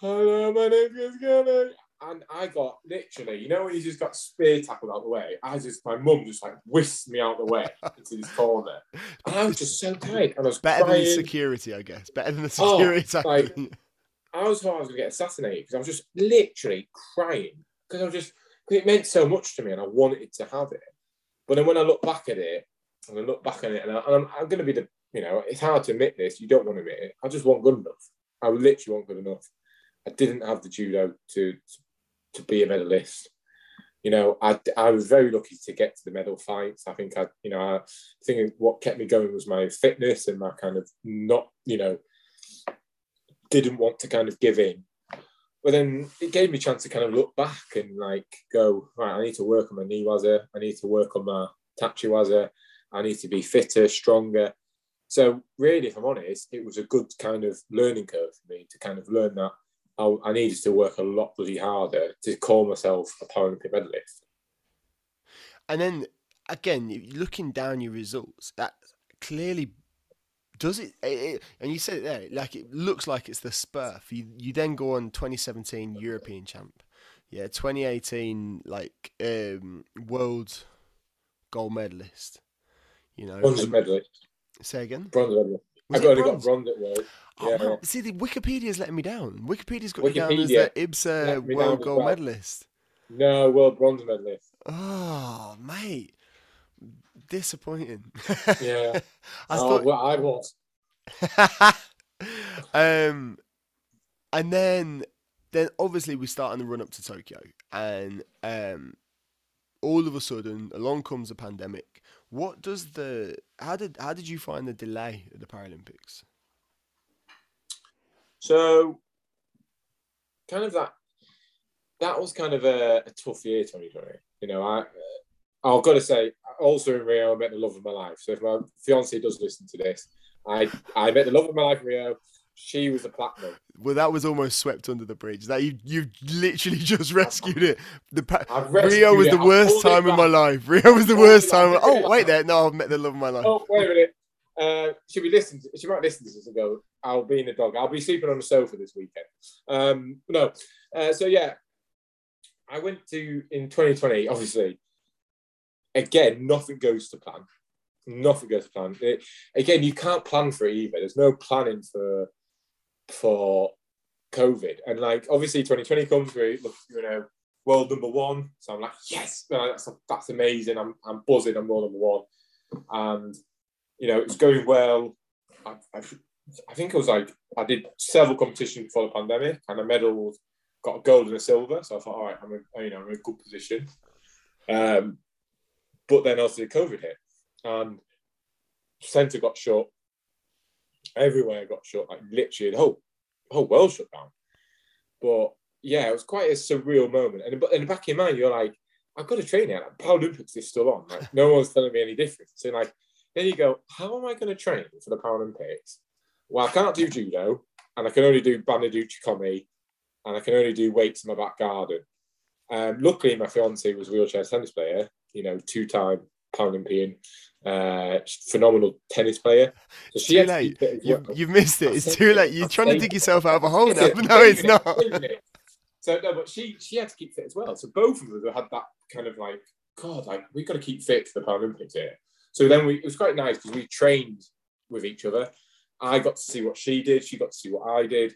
"Hello, my name is Gary," and I got literally, you know, when you just got spear tackled out the way. I just, my mum just like whisked me out the way into this corner, and I was just so tired, and I was Better than the security, I guess. Better than the Oh, security. like- I was thought I was going to get assassinated because I was just literally crying because I was just because it meant so much to me and I wanted to have it. But then when I look back at it, and I look back at it, and, I, and I'm, I'm going to be the, you know, it's hard to admit this. You don't want to admit it. I just want good enough. I literally want good enough. I didn't have the judo to to be a medalist. You know, I, I was very lucky to get to the medal fights. I think I, you know, I think what kept me going was my fitness and my kind of not, you know, didn't want to kind of give in. But then it gave me a chance to kind of look back and like go, right, I need to work on my ne waza, I need to work on my tachi waza, I need to be fitter, stronger. So really, if I'm honest, it was a good kind of learning curve for me to kind of learn that I, I needed to work a lot bloody harder to call myself a Paralympic medalist. And then again, looking down your results, that clearly does it, it, it, and you said it there like it looks like it's the spur for you you then go on 2017 european champ. Yeah 2018 like um world gold medalist you know. Bronze medalist. Say again? Bronze medalist. I've only got bronze? at world Oh, yeah. See, the Wikipedia's letting me down. Wikipedia's got Wikipedia me down as the IBSA world gold well. medalist. No, world bronze medalist. Oh, mate disappointing. Yeah. I oh, thought... well, I was. um, and then, then obviously we start on the run up to Tokyo, and um, all of a sudden along comes a pandemic. What does the how did how did you find the delay of the Paralympics? So, kind of that that was kind of a, a tough year, 2020. You know, I I've got to say, also in Rio, I met the love of my life. So if my fiance does listen to this, I I met the love of my life in Rio. She was a platinum. Well, that was almost swept under the bridge. That you you literally just rescued it. The pa- Rio was the worst time in my life. Rio was the worst time. Oh wait, there. No, I've met the love of my life. Oh wait a minute. Uh, should we listen? To, she might listen to this and go, "I'll be in the dog. I'll be sleeping on the sofa this weekend." Um, no. Uh, so yeah, I went to in 2020. Obviously, again, nothing goes to plan. Nothing goes to plan. It, again, you can't plan for it either. There's no planning for for COVID. And like obviously 2020 comes through, look, you know, world number one. So I'm like, yes, that's that's amazing. I'm I'm buzzing, I'm world number one. And you know, it's going well. I, I, I think it was like I did several competitions before the pandemic and I medaled, got a gold and a silver. So I thought, all right, I'm in, you know, I'm in a good position. Um, but then also COVID hit, and centre got shut. Everywhere got shut, like literally the whole whole world shut down. But yeah, it was quite a surreal moment. And in the back of your mind, you're like, I've got to train here. Like, Paralympics is still on. Like, no one's telling me any different. So like, then you go, how am I going to train for the Paralympics? Well, I can't do judo, and I can only do banded uchikomi, and I can only do weights in my back garden. Um, luckily, my fiance was a wheelchair tennis player, you know, two-time Paralympian, uh, phenomenal tennis player. So she too late. You, you've missed it. It's too late. You're trying to dig yourself out of a hole now. No, it's not. So no, but she she had to keep fit as well. So both of us had that kind of like, God, like we've got to keep fit for the Paralympics here. So then we it was quite nice because we trained with each other. I got to see what she did. She got to see what I did.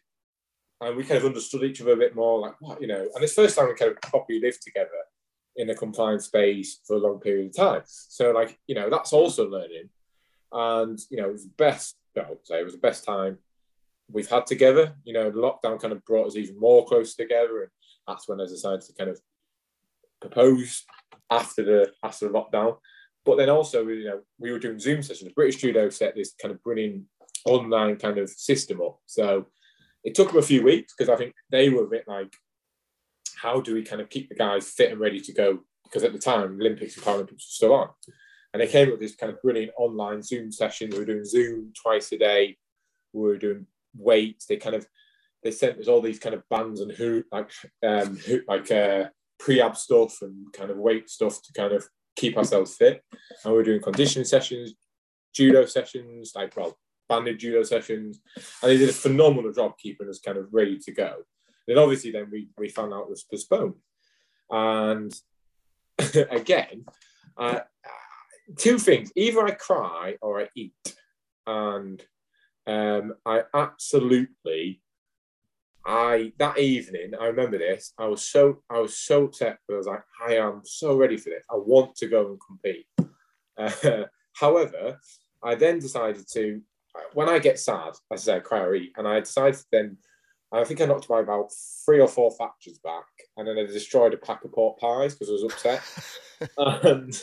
And we kind of understood each other a bit more, like what, you know, and it's first time we kind of properly lived together in a confined space for a long period of time. So, like, you know, that's also learning. And, you know, it was the best, I would say it was the best time we've had together. You know, the lockdown kind of brought us even more close together. And that's when I decided to kind of propose after the after the lockdown. But then also, you know, we were doing Zoom sessions. British Judo set this kind of brilliant online kind of system up. So it took them a few weeks because I think they were a bit like, how do we kind of keep the guys fit and ready to go? Because at the time, Olympics and Paralympics were still on. And they came up with this kind of brilliant online Zoom session. We were doing Zoom twice a day. We were doing weights. They kind of they sent us all these kind of bands and who like um who, like uh prehab stuff and kind of weight stuff to kind of keep ourselves fit. And we were doing conditioning sessions, judo sessions, like well, banded judo sessions, and they did a phenomenal job keeping us kind of ready to go. Then obviously, then we, we found out it was postponed. And again, uh, two things either I cry or I eat. And um, I absolutely, I that evening, I remember this. I was so I was so upset, but I was like, I am so ready for this. I want to go and compete. Uh, however, I then decided to, when I get sad, as I say, I cry or eat, and I decided then I think I knocked by about three or four factors back, and then I destroyed a pack of pork pies because I was upset. and,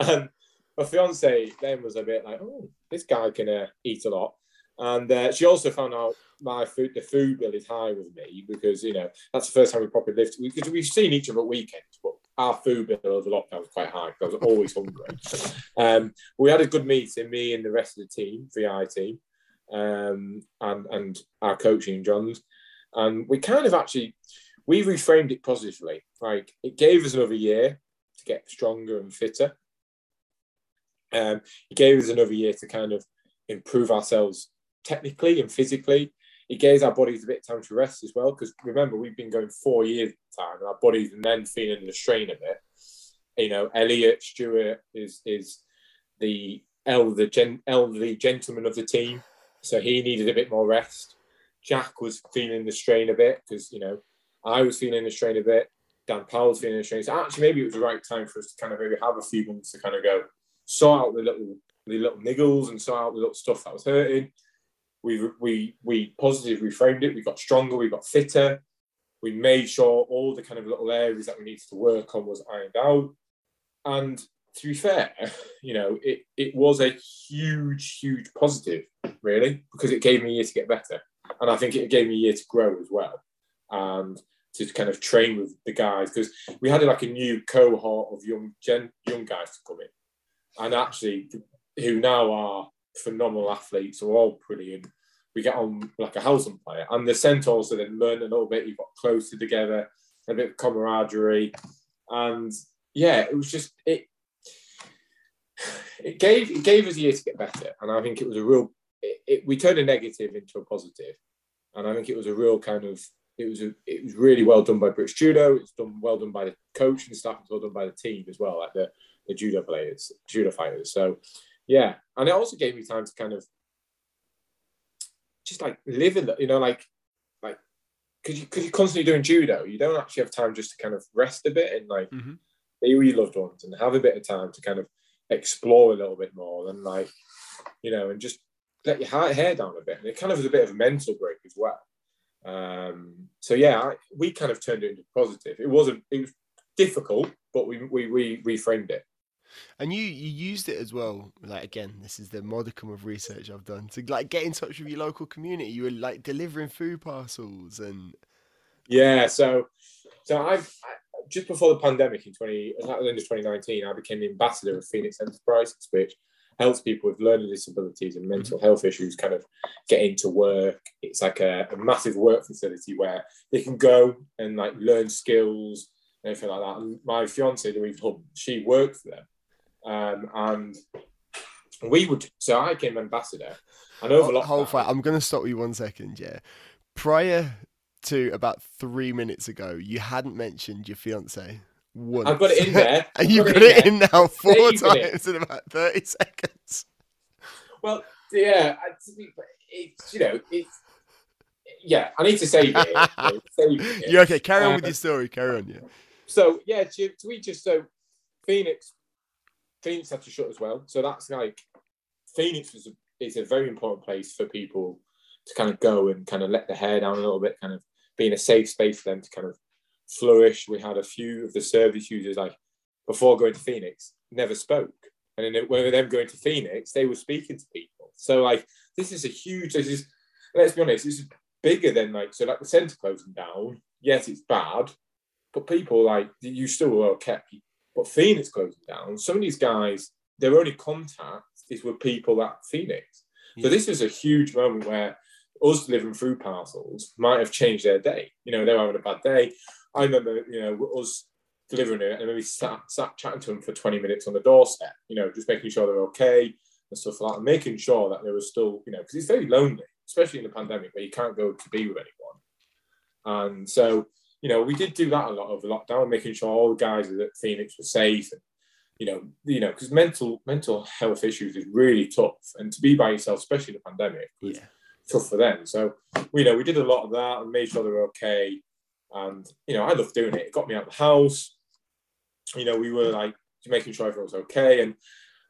and my fiance then was a bit like, "Oh, this guy can uh, eat a lot," and uh, she also found out my food, the food bill is high with me because you know that's the first time we properly lived because we've seen each other at weekends, but our food bill over lockdown was quite high because I was always hungry. Um, we had a good meeting, me and the rest of the team, VI team, um, and and our coach Ian Johns, and we kind of actually we reframed it positively. Like it gave us another year to get stronger and fitter. Um, it gave us another year to kind of improve ourselves technically and physically. It gave our bodies a bit of time to rest as well. Because remember, we've been going four years at the time, and our bodies and then feeling the strain of it. You know, Elliot Stewart is is the elder gen, elderly gentleman of the team, so he needed a bit more rest. Jack was feeling the strain a bit because you know I was feeling the strain a bit. Dan Powell was feeling the strain. So actually, maybe it was the right time for us to kind of maybe have a few months to kind of go sort out the little the little niggles and sort out the little stuff that was hurting. We we we positively reframed it. We got stronger. We got fitter. We made sure all the kind of little areas that we needed to work on was ironed out. And to be fair, you know, it it was a huge, huge positive, really, because it gave me a year to get better, and I think it gave me a year to grow as well, and to kind of train with the guys because we had like a new cohort of young gen, young guys to come in, and actually who now are phenomenal athletes, are all brilliant. We get on like a housing player, and the centaurs so then learned a little bit. You got closer together, a bit of camaraderie, and yeah, it was just it. It gave it gave us a year to get better, and I think it was a real. It, it, we turned a negative into a positive, and I think it was a real kind of it was a, it was really well done by British Judo. It's done well done by the coach and staff. It's well done by the team as well, like the, the judo players, judo fighters. So yeah, and it also gave me time to kind of just like live in the, you know, like like because you because you're constantly doing judo, you don't actually have time just to kind of rest a bit and like mm-hmm. be with your loved ones and have a bit of time to kind of explore a little bit more and like you know and just let your hair down a bit. And it kind of was a bit of a mental break as well. Um, so yeah, I, we kind of turned it into positive. It wasn't. It was difficult, but we we we reframed it. And you you used it as well. Like again, this is the modicum of research I've done to like get in touch with your local community. You were like delivering food parcels and yeah. So so I've I, just before the pandemic in twenty at the end of twenty nineteen, I became the ambassador of Phoenix Enterprises, which helps people with learning disabilities and mm-hmm. mental health issues kind of get into work. It's like a, a massive work facility where they can go and like learn skills and everything like that. And my fiance Louise Hunt, she worked for them um, and we would, so I became ambassador. And over hold, hold fire. I'm going to stop you one second, yeah. Prior to about three minutes ago, you hadn't mentioned your fiance once. I've got it in there. and you've got, got it, in, in now four times in about 30 seconds. Well, yeah, it's, you know, it's, yeah, I need to save it. save it. Yeah, okay, carry on with uh, your story. Carry on, yeah. So, yeah, to, to we just, so Phoenix Phoenix had to shut as well. So that's like Phoenix was a, is a very important place for people to kind of go and kind of let their hair down a little bit, kind of being a safe space for them to kind of flourish. We had a few of the service users like before going to Phoenix never spoke, and then when them going to Phoenix, they were speaking to people. So like this is a huge. This is let's be honest. This is bigger than like so like the centre closing down. Yes, it's bad, but people like you still were kept but Phoenix closing down. Some of these guys, their only contact is with people at Phoenix. Yeah. So this is a huge moment where us delivering food parcels might have changed their day. You know, they were having a bad day. I remember, you know, us delivering it and maybe sat, sat chatting to them for 20 minutes on the doorstep, you know, just making sure they're okay and stuff like that, and making sure that they were still, you know, because it's very lonely, especially in the pandemic where you can't go to be with anyone. And so you know, we did do that a lot over lockdown, making sure all the guys at Phoenix were safe. And, you know, you know, because mental mental health issues is really tough, and to be by yourself, especially in the pandemic, was yeah. tough for them. So, you know, we did a lot of that and made sure they were okay. And you know, I loved doing it. It got me out of the house. You know, we were like making sure everyone was okay. And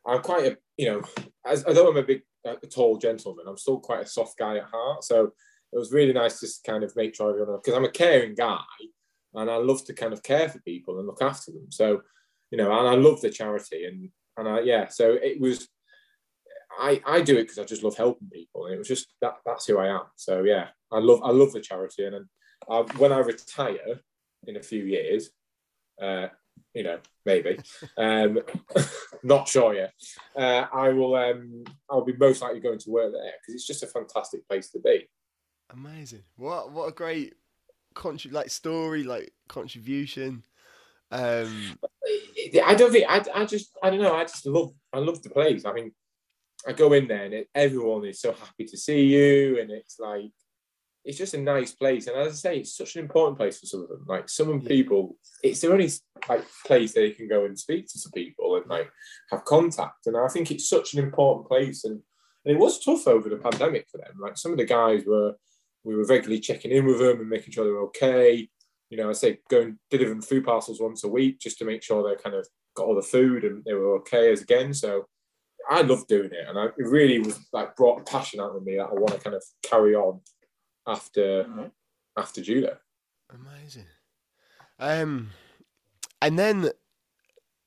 I'm quite a, you know, as although I'm a big, a tall gentleman, I'm still quite a soft guy at heart. So it was really nice to kind of make sure everyone because I'm a caring guy and I love to kind of care for people and look after them. So, you know, and I love the charity and and I yeah, so it was I I do it because I just love helping people and it was just that that's who I am. So yeah, I love I love the charity and, and I, when I retire in a few years, uh, you know, maybe. Um, not sure yet. Uh, I will. Um, I'll be most likely going to work there because it's just a fantastic place to be. Amazing! What what a great contrib- like story, like contribution. Um, I don't think I. I just. I don't know. I just love. I love the place. I mean, I go in there and it, everyone is so happy to see you, and it's like it's just a nice place. And as I say, it's such an important place for some of them. Like some of people, it's the only like place they can go and speak to some people and like have contact. And I think it's such an important place. And, and it was tough over the pandemic for them. Like some of the guys were, we were regularly checking in with them and making sure they're okay. You know, I say going delivering food parcels once a week just to make sure they kind of got all the food and they were okay as again. So I love doing it, and I, it really was like brought a passion out of me that I want to kind of carry on after mm-hmm. after judo. Amazing. Um, and then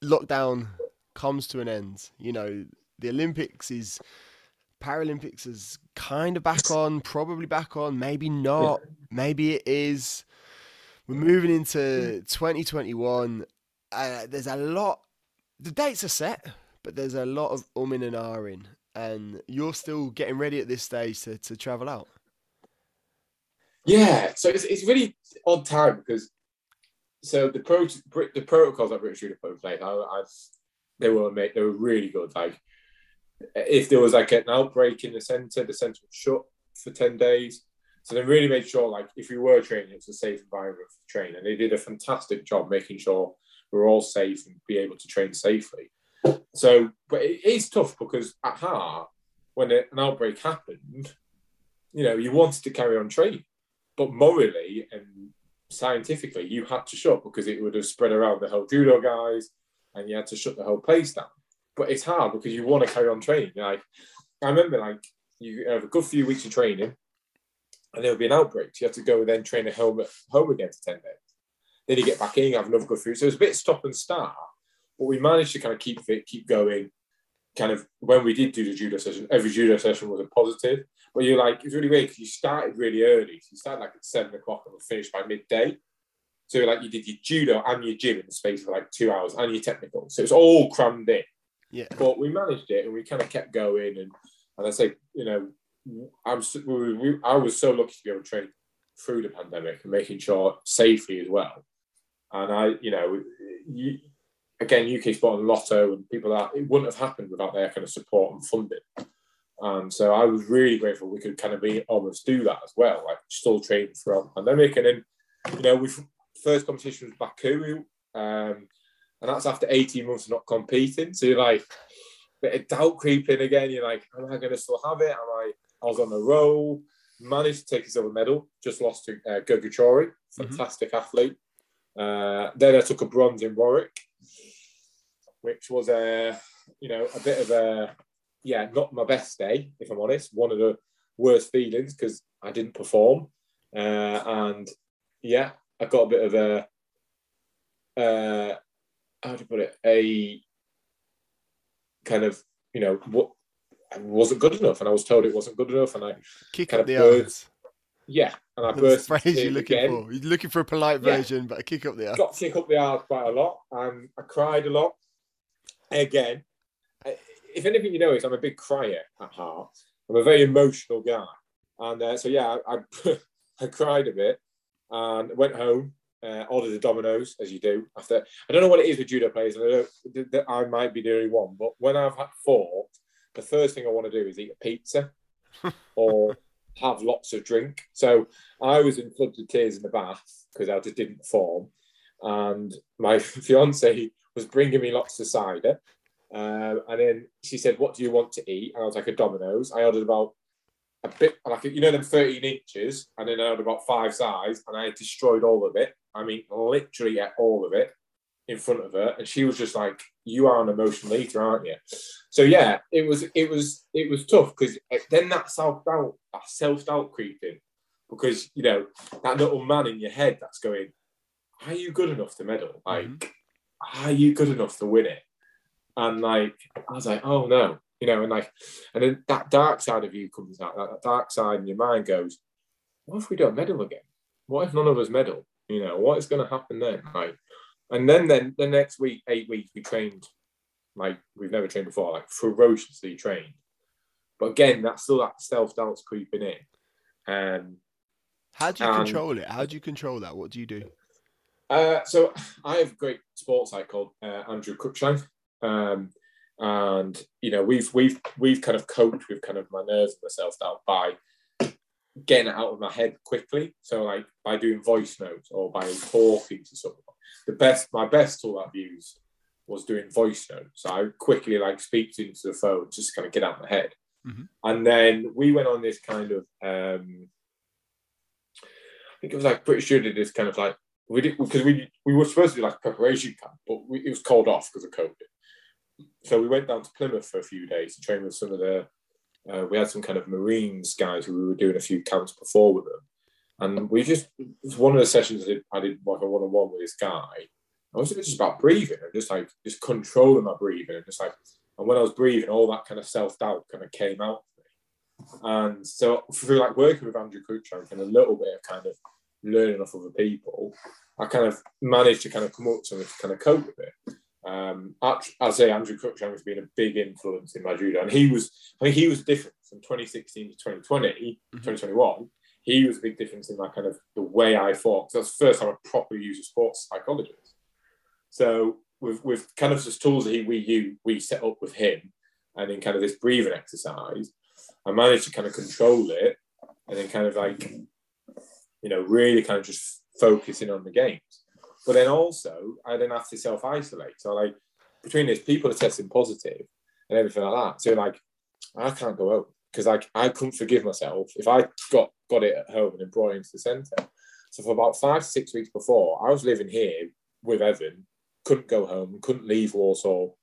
lockdown comes to an end. You know, the Olympics is Paralympics is kind of back on, probably back on, maybe not, maybe it is. We're moving into 2021. Uh, there's a lot. The dates are set, but there's a lot of umming and ahhing, and you're still getting ready at this stage to, to travel out. Yeah, so it's, it's really odd time because so the pro the protocols that British Judo put in place, I, I, they were made, they were really good. Like if there was like an outbreak in the centre, the centre was shut for ten days. So they really made sure, like, if we were training, it's a safe environment for training. And they did a fantastic job making sure we're all safe and be able to train safely. So, but it is tough because at heart, when an outbreak happened, you know, you wanted to carry on training, but morally and scientifically, you had to shut because it would have spread around the whole judo guys, and you had to shut the whole place down. But it's hard because you want to carry on training. Like I remember, like you have a good few weeks of training, and there'll be an outbreak. So you have to go and then train at home at home again for ten days. Then you get back in, you have another good few. So it's a bit stop and start but we managed to kind of keep fit, keep going. Kind of when we did do the judo session, every judo session was a positive. But you're like, it's really weird because you started really early. So you started like at seven o'clock and finished by midday. So like you did your judo and your gym in the space for like two hours and your technical. So it's all crammed in. Yeah. But we managed it and we kind of kept going. And and I say, you know, I'm we, we, I was so lucky to be able to train through the pandemic and making sure safely as well. And I, you know, you, again, UK Sport and Lotto and people that it wouldn't have happened without their kind of support and funding. And so I was really grateful we could kind of be almost do that as well, like still training throughout the pandemic. And then, you know, we first competition was Baku, um, and that's after 18 months of not competing. So you're like, bit of doubt creeping again. You're like, am I going to still have it? Am I? I was on the roll, managed to take a silver medal, just lost to uh, Gogotchuri, mm-hmm. fantastic mm-hmm. athlete. Uh, then I took a bronze in Warwick, which was a you know a bit of a yeah not my best day if I'm honest. One of the worst feelings because I didn't perform, uh, and yeah, I got a bit of a uh, how do you put it a kind of you know what wasn't good enough, and I was told it wasn't good enough, and I kick kind up the burst, Yeah, and I burst. The phrase you're looking again. for. You're looking for a polite version, yeah. but I kick up the arse. Got to kick up the arse quite a lot, and I cried a lot again, if anything you know is I'm a big crier at heart. I'm a very emotional guy, and uh, so yeah, I, I, I cried a bit and went home. Uh, ordered the Domino's as you do after. I don't know what it is with judo players, and I, I might be the only one. But when I've had four, the first thing I want to do is eat a pizza or have lots of drink. So I was in floods of tears in the bath because I just didn't perform, and my fiance was bringing me lots of cider. Um, and then she said, What do you want to eat? And I was like, A Domino's. I ordered about a bit, like, you know, them 13 inches. And then I ordered about five size and I destroyed all of it. I mean, literally ate all of it in front of her. And she was just like, You are an emotional eater, aren't you? So yeah, it was, it was, it was tough because then that self doubt, that self doubt creeping because, you know, that little man in your head that's going, Are you good enough to medal? Like, mm-hmm are you good enough to win it? And like, I was like, oh no, you know, and like, and then that dark side of you comes out, that dark side in your mind goes, what if we don't medal again? What if none of us medal? You know, what is going to happen then? Like, And then then the next week, eight weeks, we trained like we've never trained before, like ferociously trained. But again, that's still that self doubt's creeping in. Um, How do you and- control it? How do you control that? What do you do? Uh, so I have a great sports psych called uh, Andrew Cruikshank, um, and you know we've we've we've kind of coped with kind of my nerves and my self doubt by getting it out of my head quickly. So like by doing voice notes or by talking to someone. The best my best tool I've used was doing voice notes. So I quickly like speak to into the phone just kind of get out of my head. Mhm. And then we went on this kind of um, I think it was like British Judo did this kind of like we did because we we were supposed to do like preparation camp, but we, it was called off because of COVID. So we went down to Plymouth for a few days to train with some of the. Uh, we had some kind of Marines guys who we were doing a few counts before with them, and we just one of the sessions I did, like a one on one with this guy. I was just about breathing and just like just controlling my breathing and just like and when I was breathing, all that kind of self doubt kind of came out. of me. And so through like working with Andrew Cruikshank and a little bit of kind of learning off other people, I kind of managed to kind of come up to to kind of cope with it. Um, I say Andrew Cruikshank has been a big influence in my judo, and he was, I mean, he was different from 2016 to 2020, 2021. He was a big difference in my kind of the way I thought. 'cause that's the first time I properly used a sports psychologist. So with with kind of just tools that he, we use, we set up with him, and in kind of this breathing exercise, I managed to kind of control it, and then kind of like, you know, really kind of just focusing on the games. But then also, I then have to self isolate. So like between this, people are testing positive and everything like that. So like, I can't go out because like I couldn't forgive myself if I got got it at home and then brought it into the centre. So for about five to six weeks before, I was living here with Evan, couldn't go home, couldn't leave Walsall,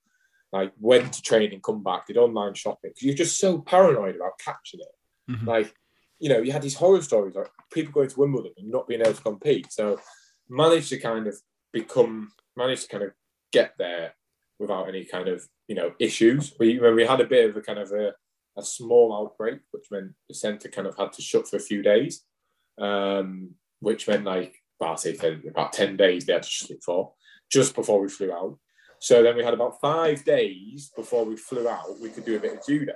like went to training, come back, did online shopping because you're just so paranoid about catching it. Mhm. Like, you know, you had these horror stories like people going to Wimbledon and not being able to compete. So managed to kind of become, managed to kind of get there without any kind of, you know, issues. We we had a bit of a kind of a, a small outbreak, which meant the centre kind of had to shut for a few days, um, which meant like, I'll say 10, about 10 days they had to shut it for, just before we flew out. So then we had about five days before we flew out, we could do a bit of judo.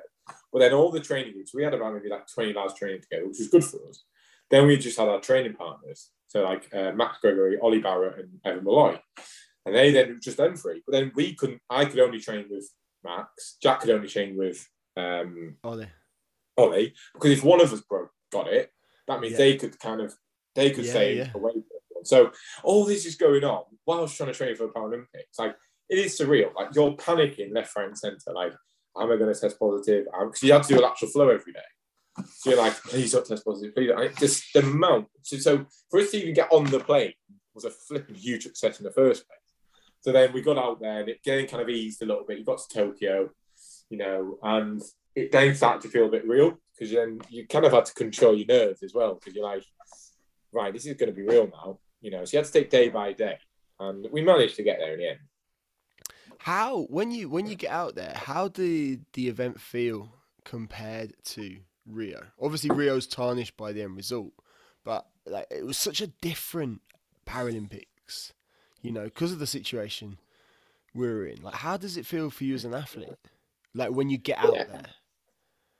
But then all the training groups, we had about maybe like 20 lads training together, which was good for us. Then we just had our training partners. So like uh, Max Gregory, Ollie Barrett, and Evan Malloy. And they then just them three. But then we couldn't, I could only train with Max. Jack could only train with um, Ollie. Ollie. Because if one of us broke, got it, that means Yeah. they could kind of, they could Yeah, stay yeah. away. So all this is going on while I was trying to train for the Paralympics. Like it is surreal. Like you're panicking left, right, and centre. Like, am I going to test positive? Because you have to do a lateral flow every day. So you're like, please don't test positive. Please. it just the amount. So, so for us to even get on the plane was a flipping huge success in the first place. So then we got out there and it then kind of eased a little bit. You got to Tokyo, you know, and it then started to feel a bit real because then you kind of had to control your nerves as well because you're like, right, this is going to be real now, you know. So you had to take day by day, and we managed to get there in the end. How when you when you get out there, how did the event feel compared to Rio? Obviously, Rio's tarnished by the end result, but like it was such a different Paralympics, you know, because of the situation we were in. Like, how does it feel for you as an athlete? Like when you get out Yeah. there.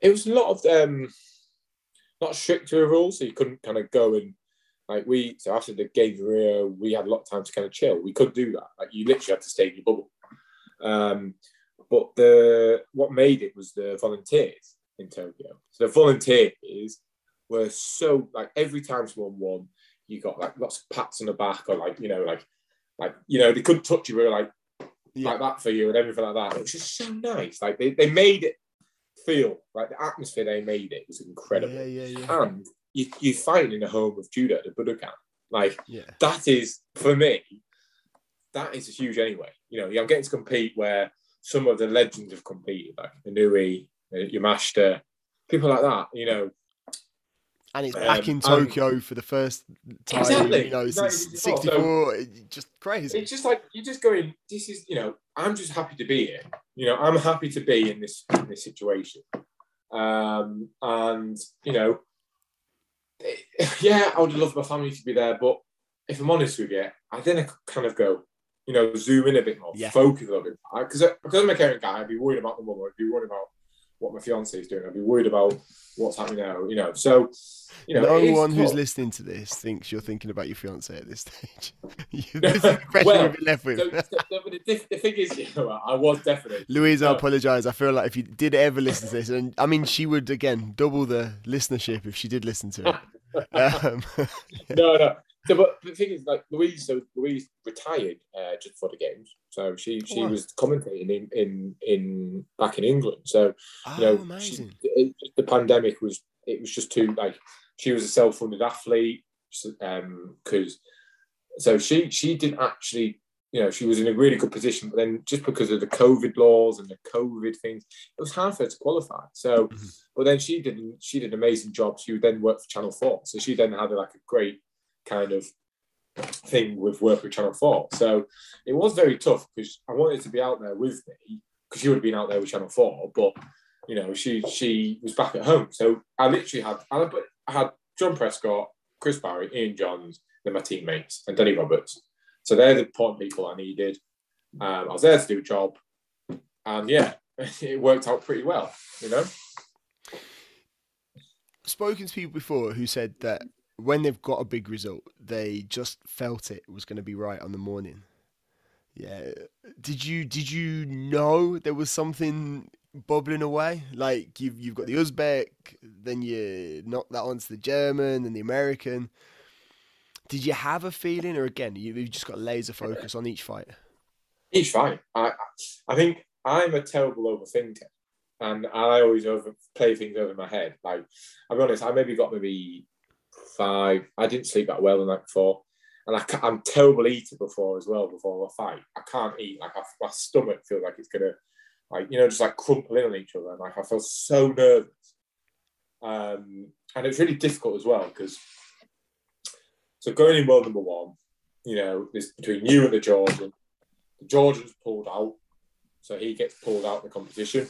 It was a lot of um, not strict to the rules, so you couldn't kind of go and like we. So after the games Rio, we had a lot of time to kind of chill. We could do that. Like you literally had to stay in your bubble. Um, but the what made it was the volunteers in Tokyo. So the volunteers were so like every time someone won, you got like lots of pats on the back or like you know like like you know they couldn't touch you, they were like Yeah. like that for you and everything like that. It was just so nice. Like they, they made it feel like the atmosphere they made it was incredible. Yeah, yeah, yeah. And you you fight in the home of judo at the Budokan. Like Yeah. that is for me, that is huge anyway. You know, I'm getting to compete where some of the legends have competed, like Inoue, uh, Yamashita, people like that. You know, And it's Um, back in Tokyo for the first time, Exactly. you know, No, since it's not. So- 64. just crazy. it's just like you're just going. This is you know, I'm just happy to be here. You know, I'm happy to be in this in this situation. Um, and you know, yeah, I would love my family to be there, but if I'm honest with you, I then kind of go, you know, zoom in a bit more, Yeah. focus a little bit. Because because I'm a caring guy, I'd be worried about the mum. I'd be worried about what my fiance is doing. I'd be worried about what's happening now. You know, so you know, no one who's listening to this thinks you're thinking about your fiance at this stage. This is the impression Well, we've been left with. So, so, the, the thing is, you know, I was definitely. Louise, I apologise. I feel like if you did ever listen to this, and I mean, she would again double the listenership if she did listen to it. Um, no, no. So, but the thing is, like Louise, so Louise retired uh, just for the games. So she she Oh, wow. was commentating in, in in back in England. So oh, you know, she, it, the pandemic was it was just too like she was a self-funded athlete because so she she didn't actually you know she was in a really good position but then just because of the covid laws and the covid things it was hard for her to qualify so Mhm. but then she did she did an amazing job she would then work for channel 4 so she then had like a great kind of thing with work with channel 4 so it was very tough because i wanted to be out there with me because she would have been out there with channel 4 but you know, she she was back at home. So I literally had I had- John Prescott, Chris Barry, Ian Johns, then my teammates, and Danny Roberts. So they're the important people I needed. Um, I was there to do a job, and yeah, it worked out pretty well. You know, Spoken to people before who said that when they've got a big result, they just felt it was going to be right on the morning. Yeah. Did you did you know there was something bubbling away? Like you've you've got the Uzbek, then you knock that onto the German and the American. Did you have a feeling, or again, you- you've just got laser focus on each fight? each fight. I I think I'm a terrible overthinker, and I always over play things over my head. Like I'll be honest, I maybe got maybe five. I didn't sleep that well the night before, and I I'm terrible eater before as well. Before a fight, I can't eat. Like I, my stomach feels like it's gonna, like you know, just like crumple in on each other. And like I feel so nervous, um, and it's really difficult as well because. So going in world number one, you know, this between you and the Georgian. The Georgian's pulled out, so he gets pulled out of the competition,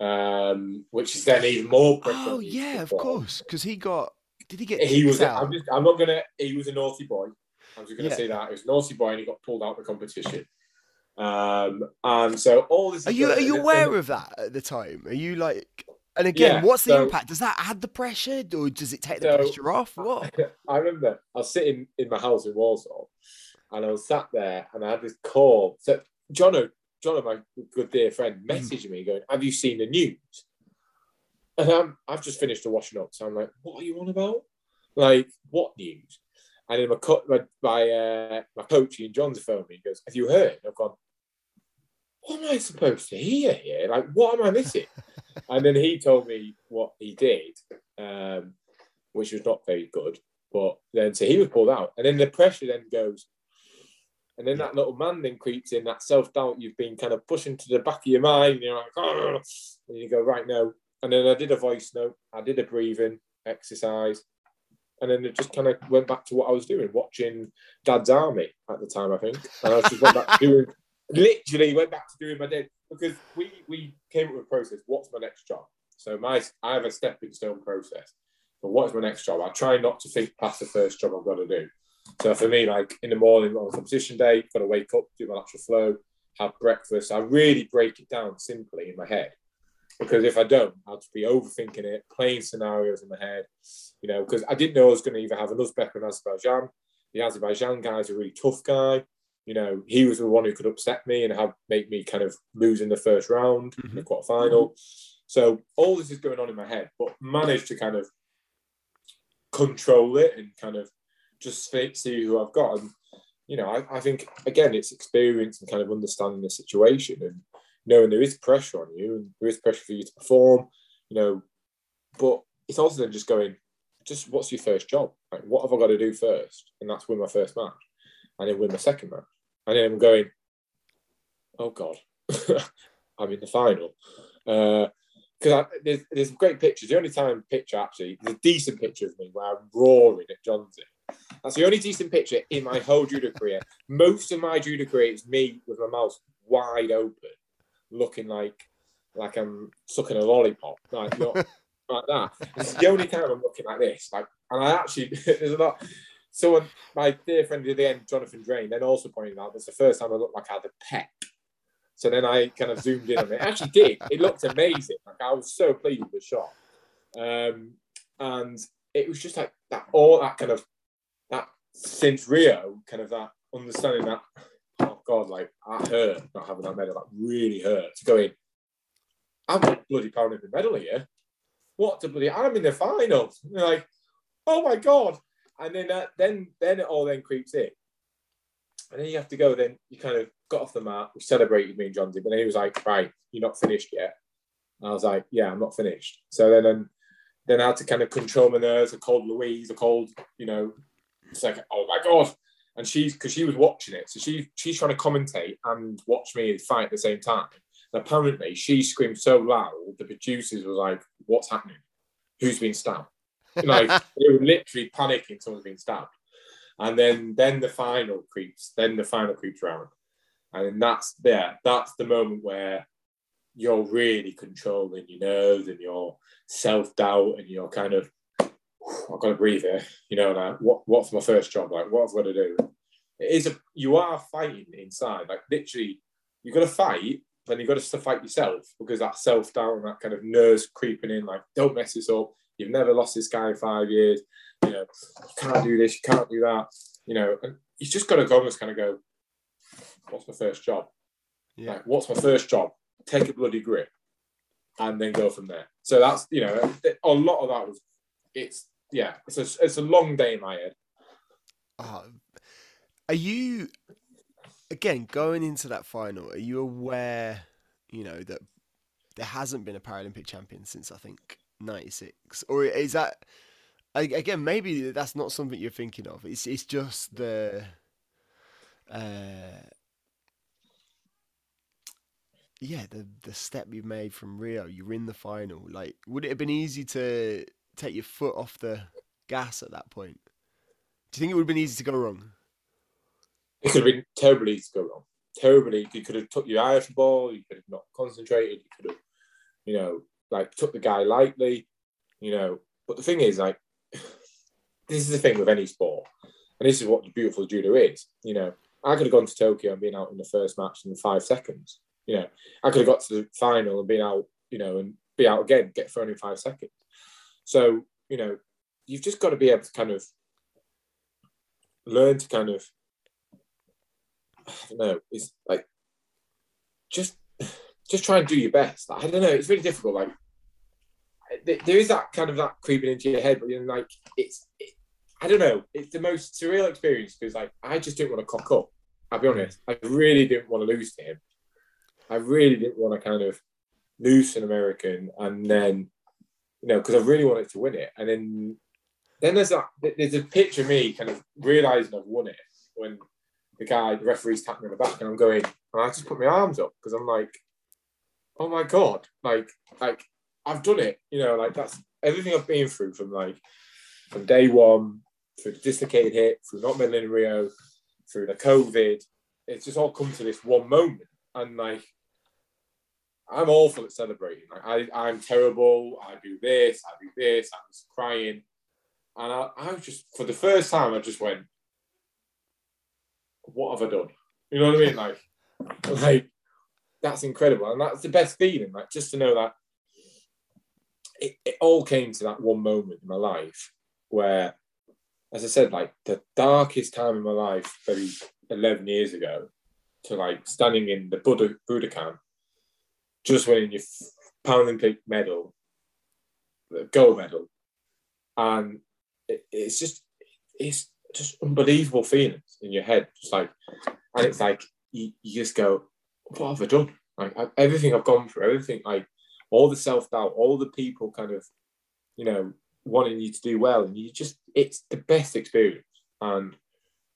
um, which is then even more. Oh yeah, of course. Because he got did he get He was. out? I'm just. I'm not gonna. He was a naughty boy. I'm just gonna Yeah. say that he was a naughty boy, and he got pulled out of the competition. Um, and so all this. Are you are you aware of that at the time? Are you like? And again, Yeah, what's the so- impact? Does that add the pressure, or does it take the So- pressure off? What? I remember I was sitting in my house in Walsall, and I was sat there, and I had this call. So John, John, my good dear friend, messaged me going, "Have you seen the news?" And I'm, I've just finished the washing up, so I'm like, "What are you on about? Like, what news?" And then my co- my my, uh, my coach Ian Johns phoned me. He goes, "Have you heard?" And I've gone, "What am I supposed to hear here? Like, what am I missing?" and then he told me what he did, um, which was not very good. But then, so he was pulled out, and then the pressure then goes, and then that little man then creeps in, that self doubt you've been kind of pushing to the back of your mind. You're like, oh, and you go right now. And then I did a voice note, I did a breathing exercise, and then it just kind of went back to what I was doing, watching Dad's Army at the time, I think. And I just went back to doing, literally went back to doing my day because we we came up with a process. What's my next job? So my I have a stepping stone process. But what is my next job? I try not to think past the first job I've got to do. So for me, like in the morning on competition day, got to wake up, do my lateral flow, have breakfast. I really break it down simply in my head. Because if I don't, I'll just be overthinking it, playing scenarios in my head, you know, because I didn't know I was going to either have an Uzbek or an Azerbaijan. The Azerbaijan guy is a really tough guy. You know, he was the one who could upset me and have make me kind of lose in the first round, in the quarterfinal. So all this is going on in my head, but managed to kind of control it and kind of just see who I've got. And you know, I, I think again, it's experience and kind of understanding the situation and knowing there is pressure on you and there is pressure for you to perform. You know, but it's also then just going, just what's your first job? Like, what have I got to do first? And that's win my first match, and then win my second match, and then I'm going, oh god, I'm in the final. Uh, because there's, there's great pictures. The only time picture actually, there's a decent picture of me where I'm roaring at Johnson. That's the only decent picture in my whole judo career. Most of my judo career is me with my mouth wide open, looking like like I'm sucking a lollipop, like not like that. It's the only time I'm looking like this. Like, and I actually there's a lot. someone, my dear friend at the end, Jonathan Drane, then also pointed out that's the first time I looked like I had a pet. So then I kind of zoomed in on it. it actually did. It looked amazing. Like I was so pleased with the shot. Um, and it was just like that, all that kind of, that since Rio, kind of that understanding that, God, like I hurt not having that medal, that really hurt to go in. I've got bloody Paralympic medal here. What the bloody, I'm in the final. Like, oh my God. And then, then, then it all then creeps in. And then you have to go, then you kind of got off the mat, we celebrated me and Johnsy, but then he was like, right, you're not finished yet. And I was like, yeah, I'm not finished. So then, um, then I had to kind of control my nerves. I called Louise, I called, you know, it's like, oh my God. And she's, because she was watching it. So she, she's trying to commentate and watch me fight at the same time. And apparently she screamed so loud, the producers were like, what's happening? Who's been stabbed? Like, they were literally panicking someone's been stabbed. And then, then the final creeps, then the final creeps around. And that's there. That's the moment where you're really controlling your nerves and your self doubt and you're kind of, I've got to breathe here. You know, like what, what's my first job? Like, what have I got to do? It is a, you are fighting inside. Like, literally, you've got to fight, then you've got to fight yourself because that self doubt and that kind of nerves creeping in. Like, don't mess this up. You've never lost this guy in five years. You know, you can't do this, you can't do that. You know, and you just got to almost kind of go, what's my first job? Yeah. Like, what's my first job? Take a bloody grip and then go from there. So that's, you know, a lot of that was, it's, yeah, it's a, it's a long day in my head. Uh, are you, again, going into that final, are you aware, you know, that there hasn't been a Paralympic champion since I think 96? Or is that, again, maybe that's not something you're thinking of. It's, it's just the, uh, yeah, the the step you made from Rio, you're in the final. Like, would it have been easy to take your foot off the gas at that point? Do you think it would have been easy to go wrong? It could have been terribly easy to go wrong. Terribly, you could have took your eye off the ball. You could have not concentrated. You could have, you know, like took the guy lightly. You know, but the thing is, like, this is the thing with any sport, and this is what the beautiful judo is. You know, I could have gone to Tokyo and been out in the first match in five seconds you know, I could have got to the final and been out, you know, and be out again, get thrown in five seconds. So, you know, you've just got to be able to kind of learn to kind of, I don't know, it's like just just try and do your best. I don't know, it's really difficult. Like there is that kind of that creeping into your head, but know, like it's, it, I don't know, it's the most surreal experience because like I just didn't want to cock up. I'll be honest, I really didn't want to lose to him. I really didn't want to kind of lose an American and then, you know, because I really wanted to win it. And then, then there's a there's a picture of me kind of realizing I've won it when the guy, the referee's tapping me on the back, and I'm going, and I just put my arms up because I'm like, oh my god, like like I've done it, you know, like that's everything I've been through from like from day one through the dislocated hip, through not medaling in Rio, through the COVID. It's just all come to this one moment, and like I'm awful at celebrating. Like I, I'm terrible. I do this. I do this. I was crying, and I, I just for the first time. I just went, "What have I done?" You know what I mean? Like, like that's incredible, and that's the best feeling. Like just to know that it, it all came to that one moment in my life where, as I said, like the darkest time in my life, maybe 11 years ago, to like standing in the Buddha Budokan just winning your Paralympic medal, the gold medal, and it, it's just it's just unbelievable feelings in your head, just like, and it's like you, you just go, what have I done? Like I, everything I've gone through, everything like all the self doubt, all the people kind of, you know, wanting you to do well, and you just it's the best experience. And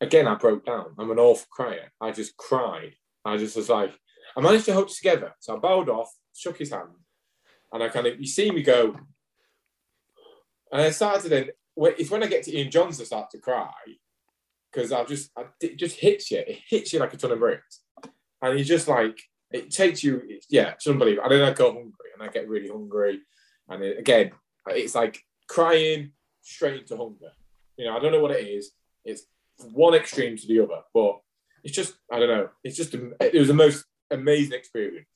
again, I broke down. I'm an awful crier. I just cried. I just was like, I managed to hold it together. So I bowed off, shook his hand, and I kind of, you see me go. And I started then, it's when I get to Ian Johns I start to cry because I've just, I, it just hits you. It hits you like a ton of bricks. And you just like, it takes you, yeah, it's unbelievable. And then I go hungry and I get really hungry. And then, again, it's like crying straight into hunger. You know, I don't know what it is. It's one extreme to the other, but it's just I don't know. It's just it was the most amazing experience.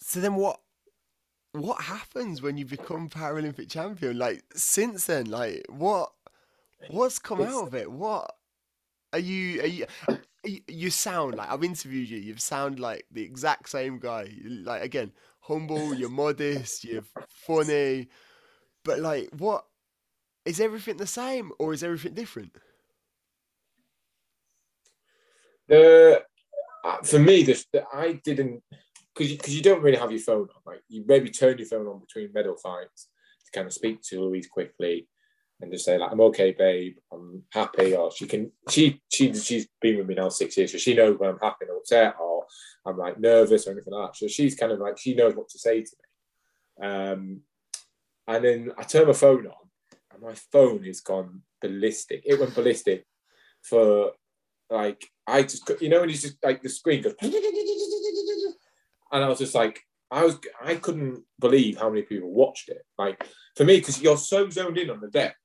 So then what? What happens when you become Paralympic champion? Like since then, like what? What's come It's- out of it? What are you? Are you? you- sound like I've interviewed you. You sound like the exact same guy. Like again, humble. You're modest. You're funny. But like, what is everything the same or is everything different? The uh, for me, this I didn't because because you, don't really have your phone on. Like you maybe turn your phone on between medal fights to kind of speak to Louise quickly and just say like, "I'm okay, babe. I'm happy." Or she can she she she's been with me now six years, so she knows when I'm happy and upset, or I'm like nervous or anything like that. So she's kind of like she knows what to say to me. Um, and then I turn my phone on, and my phone has gone ballistic. It went ballistic for like I just you know when you just like the screen goes and I was just like I was I couldn't believe how many people watched it. Like for me because you're so zoned in on the deck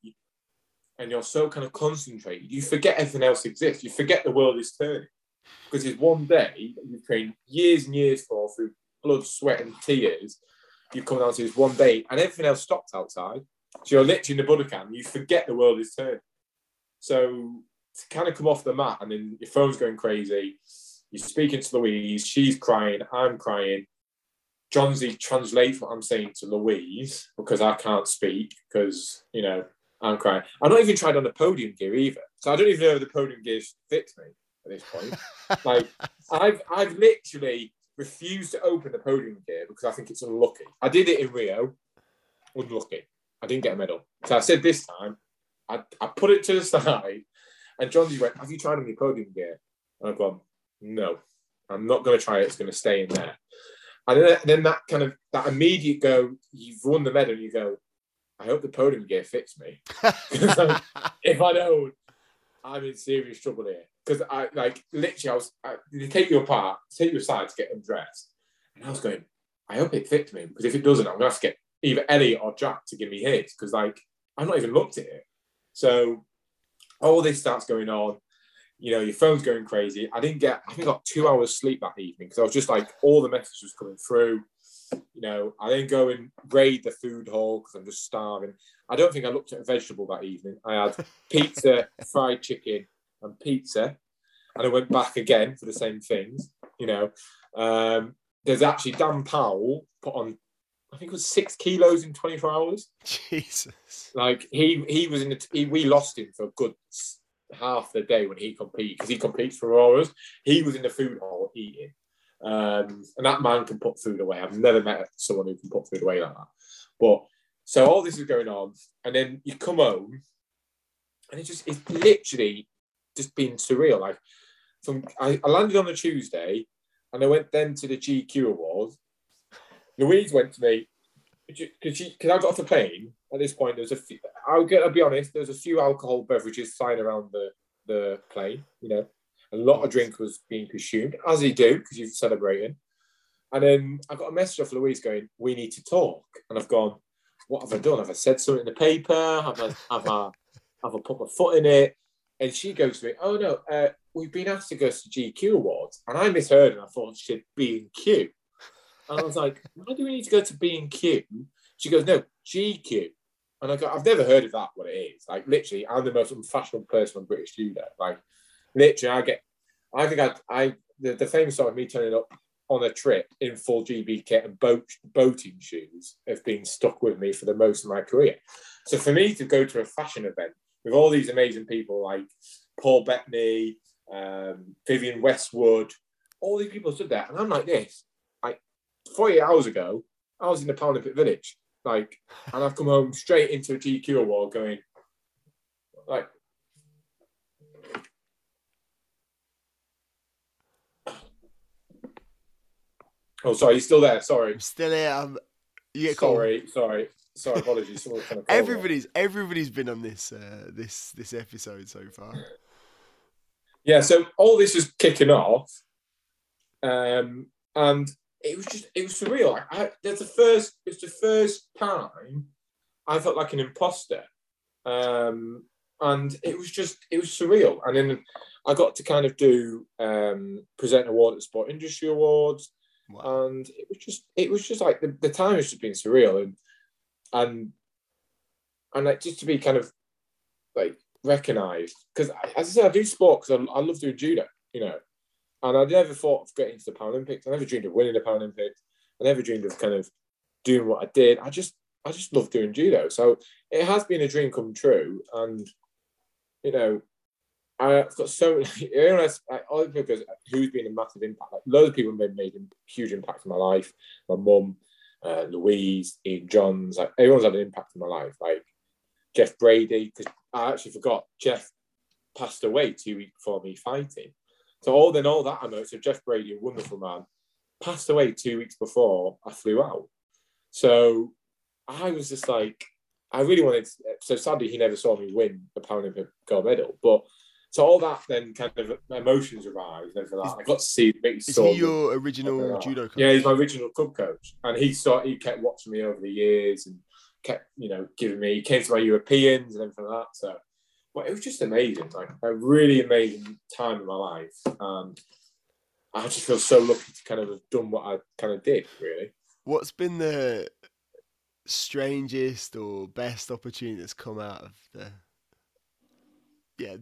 and you're so kind of concentrated you forget everything else exists. You forget the world is turning because it's one day you've trained years and years for through blood sweat and tears. You come down to this one day and everything else stopped outside. So you're literally in the Budokan you forget the world is turning. So to kind of come off the mat and then your phone's going crazy. You're speaking to Louise, she's crying, I'm crying. John Johnsy translates what I'm saying to Louise because I can't speak because, you know, I'm crying. I'm not even tried on the podium gear either. So I don't even know if the podium gear fits me at this point. like I've I've literally refused to open the podium gear because I think it's unlucky. I did it in Rio, unlucky. I didn't get a medal. So I said this time, I, I put it to the side and John D went, Have you tried on your podium gear? And I've gone, No, I'm not going to try it. It's going to stay in there. And then, then that kind of, that immediate go, you've won the medal, you go, I hope the podium gear fits me. if I don't, I'm in serious trouble here. Because I, like, literally, I was, I, they take you apart, take you aside to get them dressed. And I was going, I hope it fits me. Because if it doesn't, I'm going to have to get either Ellie or Jack to give me his. Because, like, I've not even looked at it. So, all this starts going on. You know, your phone's going crazy. I didn't get, I think I got two hours sleep that evening because I was just like, all the messages coming through. You know, I then go and raid the food hall because I'm just starving. I don't think I looked at a vegetable that evening. I had pizza, fried chicken, and pizza. And I went back again for the same things. You know, um, there's actually Dan Powell put on, I think it was six kilos in 24 hours. Jesus. Like he he was in the he, we lost him for a good half the day when he competed because he competes for Auroras. He was in the food hall eating, um, and that man can put food away. I've never met someone who can put food away like that. But so all this is going on, and then you come home, and it's just it's literally just been surreal. Like from I, I landed on a Tuesday, and I went then to the GQ Awards. Louise went to me because she because I got off the plane at this point. There's a few. I'll get. I'll be honest. There's a few alcohol beverages flying around the the plane. You know, a lot of drink was being consumed, as you do because you're celebrating. And then I got a message off Louise going, "We need to talk." And I've gone, "What have I done? Have I said something in the paper? Have I have I have I put my foot in it?" And she goes to me, "Oh no, uh, we've been asked to go to GQ Awards," and I misheard, and I thought she said B and Q. And I was like, why do we need to go to B and Q? She goes, no, GQ. And I go, I've never heard of that, what it is. Like, literally, I'm the most unfashionable person on British judo. Like, literally, I get, I think I, I the, the famous story of me turning up on a trip in full GB kit and boat, boating shoes have been stuck with me for the most of my career. So for me to go to a fashion event with all these amazing people like Paul Bettany, um, Vivienne Westwood, all these people stood there, and I'm like this. 48 hours ago, I was in the Paralympic Village, like, and I've come home straight into a GQ award going, like, oh, sorry, you're still there. Sorry, I'm still here. I'm, you get called. sorry, sorry, sorry. Apologies. Trying to call me. Everybody's everybody's been on this uh, this this episode so far. Yeah, so all this was kicking off, um, and it was just it was surreal. Like, I, there's the first it's the first time I felt like an imposter. Um, and it was just it was surreal. And then I got to kind of do um, present an award at Sport Industry Awards, wow. and it was just it was just like the, the time has just been surreal, and and and like just to be kind of like recognised because as I said, I do sport because I, I love doing judo, you know, and I never thought of getting to the Paralympics. I never dreamed of winning the Paralympics. I never dreamed of kind of doing what I did. I just I just love doing judo. So it has been a dream come true, and you know, I've got so many. Everyone other people who's been a massive impact. Like loads of people have made a huge impact in my life. My mum, uh, Louise, Ian Johns. Like everyone's had an impact in my life. Like Jeff Brady, because I actually forgot Jeff passed away two weeks before me fighting. So all then all that I know. So Jeff Brady, a wonderful man, passed away two weeks before I flew out. So I was just like, I really wanted. To, so sadly, he never saw me win the Paralympic gold medal. But so all that then kind of emotions arise like that. I got to see Mickey Is he your original judo coach? Yeah, he's my original club coach, and he saw he kept watching me over the years and kept you know giving me. He came to my Europeans and everything like that. So, well, it was just amazing, like a really amazing time in my life, and I just feel so lucky to kind of have done what I kind of did. Really, what's been the strangest or best opportunity that's come out of the yeah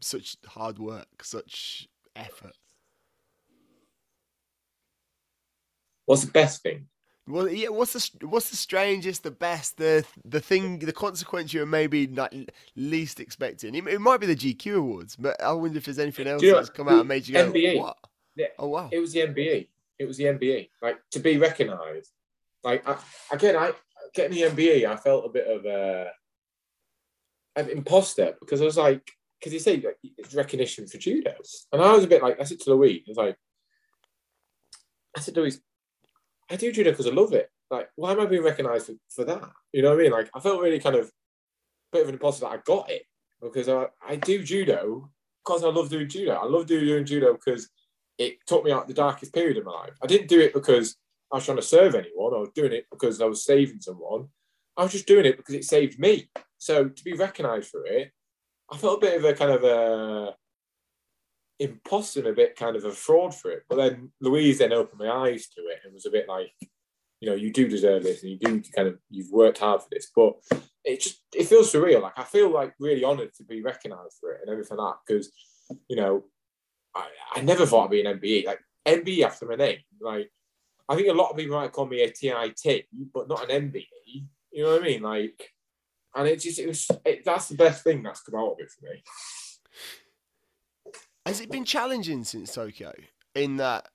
such hard work such effort? What's the best thing well yeah what's the what's the strangest the best the the thing the consequence you're maybe not least expecting? It, it might be the gq awards but i wonder if there's anything else that's come out and made you go MBE. what? Yeah. oh wow. It was the MBE it was the MBE like to be recognized like I, again, I getting the MBE, I felt a bit of a an imposter because I was like, because he said like, it's recognition for judo, and I was a bit like, I said to Louise, I was like, I said Louise, I do judo because I love it. Like, why am I being recognised for, for that? You know what I mean? Like, I felt really kind of a bit of an imposter that I got it because I, I do judo because I love doing judo. I love doing, judo because it took me out the darkest period of my life. I didn't do it because I was trying to serve anyone. I was doing it because I was saving someone. I was just doing it because it saved me. So to be recognised for it, I felt a bit of a kind of a imposter, a bit kind of a fraud for it. But then Louise then opened my eyes to it and was a bit like, you know, you do deserve this and you do kind of you've worked hard for this. But it just it feels surreal. Like I feel like really honoured to be recognised for it and everything like that because, you know, I, I never thought I'd be an MBE. Like MBE after my name. Like I think a lot of people might call me a TIT, but not an MBE. You know what I mean? Like, and it just it was it, that's the best thing that's come out of it for me. Has it been challenging since Tokyo? In that,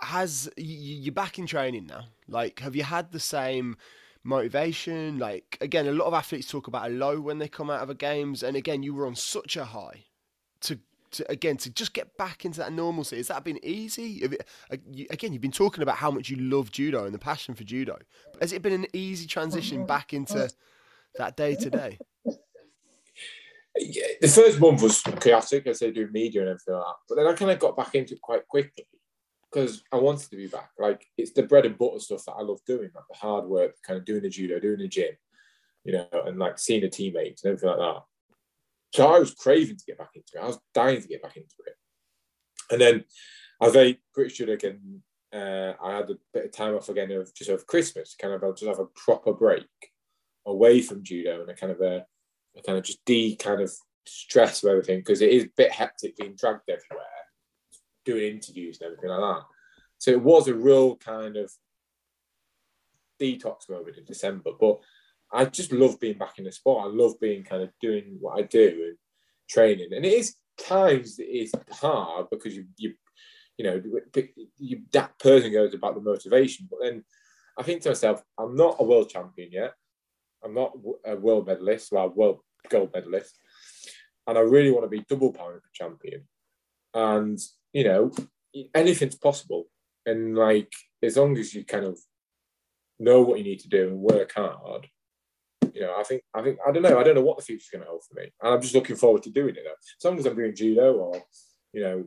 has you, you're back in training now? Like, have you had the same? motivation like again a lot of athletes talk about a low when they come out of a games and again you were on such a high to to again to just get back into that normalcy? Has that been easy? Uh, again, you've been talking about how much you love judo and the passion for judo. Has it been an easy transition back into that day to day? The first month was chaotic as they do media and everything like that. But then I kind of got back into it quite quickly because I wanted to be back. Like it's the bread and butter stuff that I love doing, like the hard work, kind of doing the judo, doing the gym, you know, and like seeing the teammates and everything like that. So I was craving to get back into it. I was dying to get back into it. And then I was very British judo again. Uh, I had a bit of time off again of just over Christmas, kind of I'll just have a proper break away from judo and a kind of a, kind of just de kind of stress of everything because it is a bit hectic being dragged everywhere, doing interviews and everything like that. So it was a real kind of detox moment in December. But I just love being back in the sport. I love being kind of doing what I do and training. And it is times it is hard because you you you know you, that person goes about the motivation. But then I think to myself, I'm not a world champion yet. I'm not a world medalist, well, world gold medalist, and I really want to be double Paralympic champion. And you know, anything's possible. And like as long as you kind of know what you need to do and work hard, you know, I think I think I don't know. I don't know what the future's going to hold for me, and I'm just looking forward to doing it. As long as I'm doing judo or you know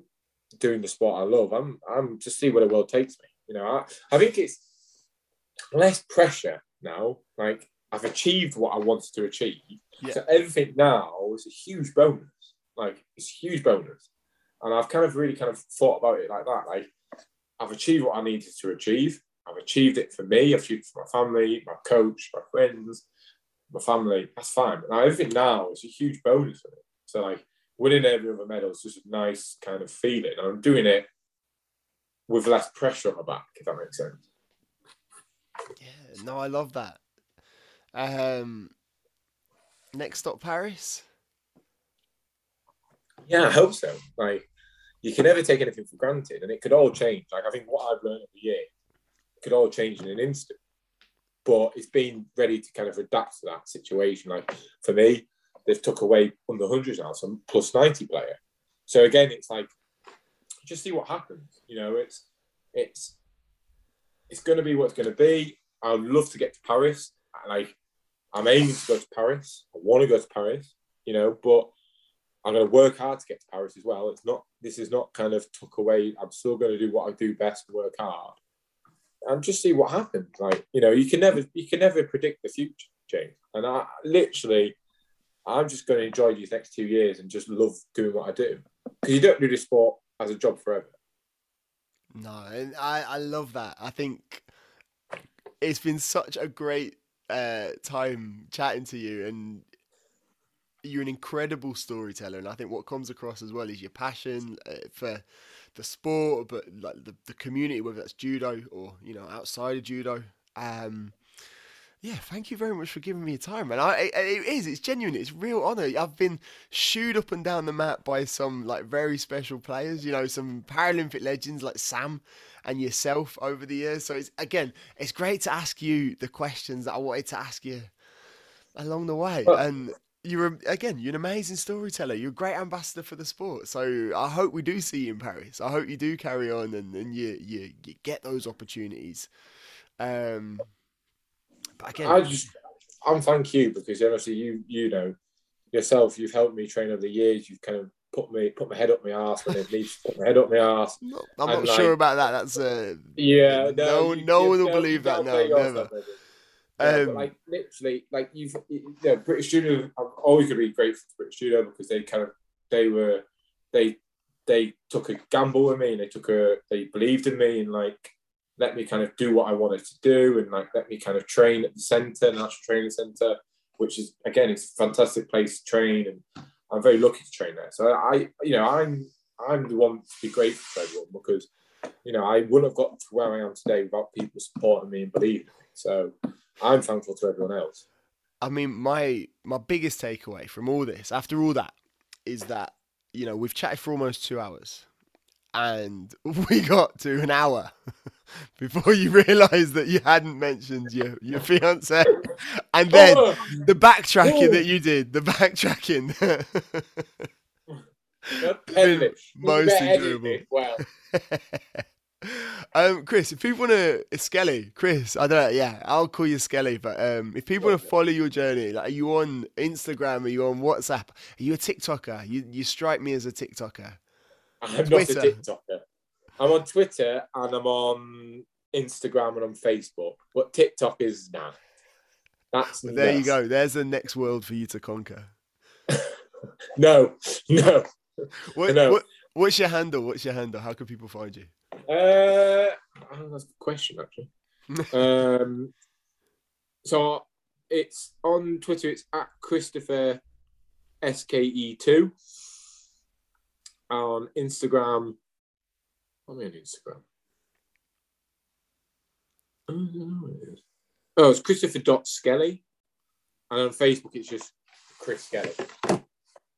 doing the sport I love, I'm I'm to see where the world takes me. You know, I, I think it's less pressure now. Like I've achieved what I wanted to achieve, Yeah. So everything now is a huge bonus. Like it's a huge bonus. And I've kind of really kind of thought about it like that. Like I've achieved what I needed to achieve. I've achieved it for me. I've achieved it for my family, my coach, my friends, my family. That's fine. But now everything now is a huge bonus for me. So like winning every other medal is just a nice kind of feeling. And I'm doing it with less pressure on my back, if that makes sense. Yeah, no, I love that. Um, next stop, Paris. Yeah, I hope so. Like, you can never take anything for granted, and it could all change. Like, I think what I've learned over the year could all change in an instant. But it's been ready to kind of adapt to that situation. Like for me, they've took away under hundreds now, some plus ninety player. So again, it's like just see what happens. You know, it's it's it's going to be what's going to be. I'd love to get to Paris. Like I'm aiming to go to Paris. I want to go to Paris. You know, but I'm going to work hard to get to Paris as well. It's not. This is not kind of took away. I'm still going to do what I do best, work hard, and just see what happens. Like you know, you can never you can never predict the future, James. And I literally, I'm just going to enjoy these next two years and just love doing what I do because you don't do this sport as a job forever. No, and I I love that. I think it's been such a great uh, time chatting to you and you're an incredible storyteller and i think what comes across as well is your passion uh, for the sport, but like the, the community, whether that's judo or you know outside of judo. Um, yeah, thank you very much for giving me your time, man. I, it, it is, it's genuine, it's real honor. I've been shooed up and down the map by some like very special players, you know, some Paralympic legends like Sam and yourself over the years. So it's again, it's great to ask you the questions that I wanted to ask you along the way. Well, and you're again you're an amazing storyteller you're a great ambassador for the sport so i hope we do see you in paris i hope you do carry on and, and you, you, you get those opportunities um but again i just i'm thank you because obviously you you know yourself you've helped me train over the years. You've kind of put me put my head up my ass when they've put my head up my ass i'm not like, sure about that. That's uh yeah no no, you, no one will believe that. no never. um, like literally, like you've, you know, British Judo. I'm always going to be grateful to British Judo because they kind of they were they they took a gamble with me and they took a they believed in me and like let me kind of do what I wanted to do and like let me kind of train at the centre, National Training Centre, which is again it's a fantastic place to train and I'm very lucky to train there. So I, you know, I'm I'm the one to be grateful for everyone because you know I wouldn't have gotten to where I am today without people supporting me and believing me. So I'm thankful to everyone else. I mean, my my biggest takeaway from all this, after all that, is that you know we've chatted for almost two hours, and we got to an hour before you realised that you hadn't mentioned your your fiance, and then oh. the backtracking oh. that you did, the backtracking. most enjoyable. Well. Um, Chris, if people want to, Skelley, Chris, I don't know, yeah, I'll call you Skelley, but um, if people want to follow your journey, like, are you on Instagram? Are you on WhatsApp? Are you a TikToker? You you strike me as a TikToker. I'm Twitter. not a TikToker. I'm on Twitter and I'm on Instagram and on Facebook, but TikTok is now. Nah, that's well, there you go. There's the next world for you to conquer. no, no. What, no. What, what's your handle? What's your handle? How can people find you? Uh, that's a good question, actually. um, so it's on Twitter. It's at Christopher SKE2. On Instagram, I'm on Instagram. Oh, it's Christopher dot Skelley, and on Facebook it's just Chris Skelley.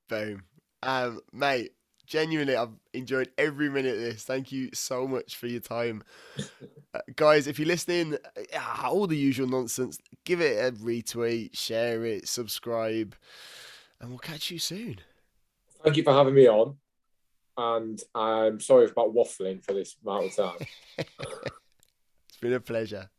Boom, um, mate genuinely, I've enjoyed every minute of this. Thank you so much for your time. Uh, guys, if you're listening, uh, all the usual nonsense, give it a retweet, share it, subscribe, and we'll catch you soon. Thank you for having me on. And I'm sorry about waffling for this amount of time. it's been a pleasure.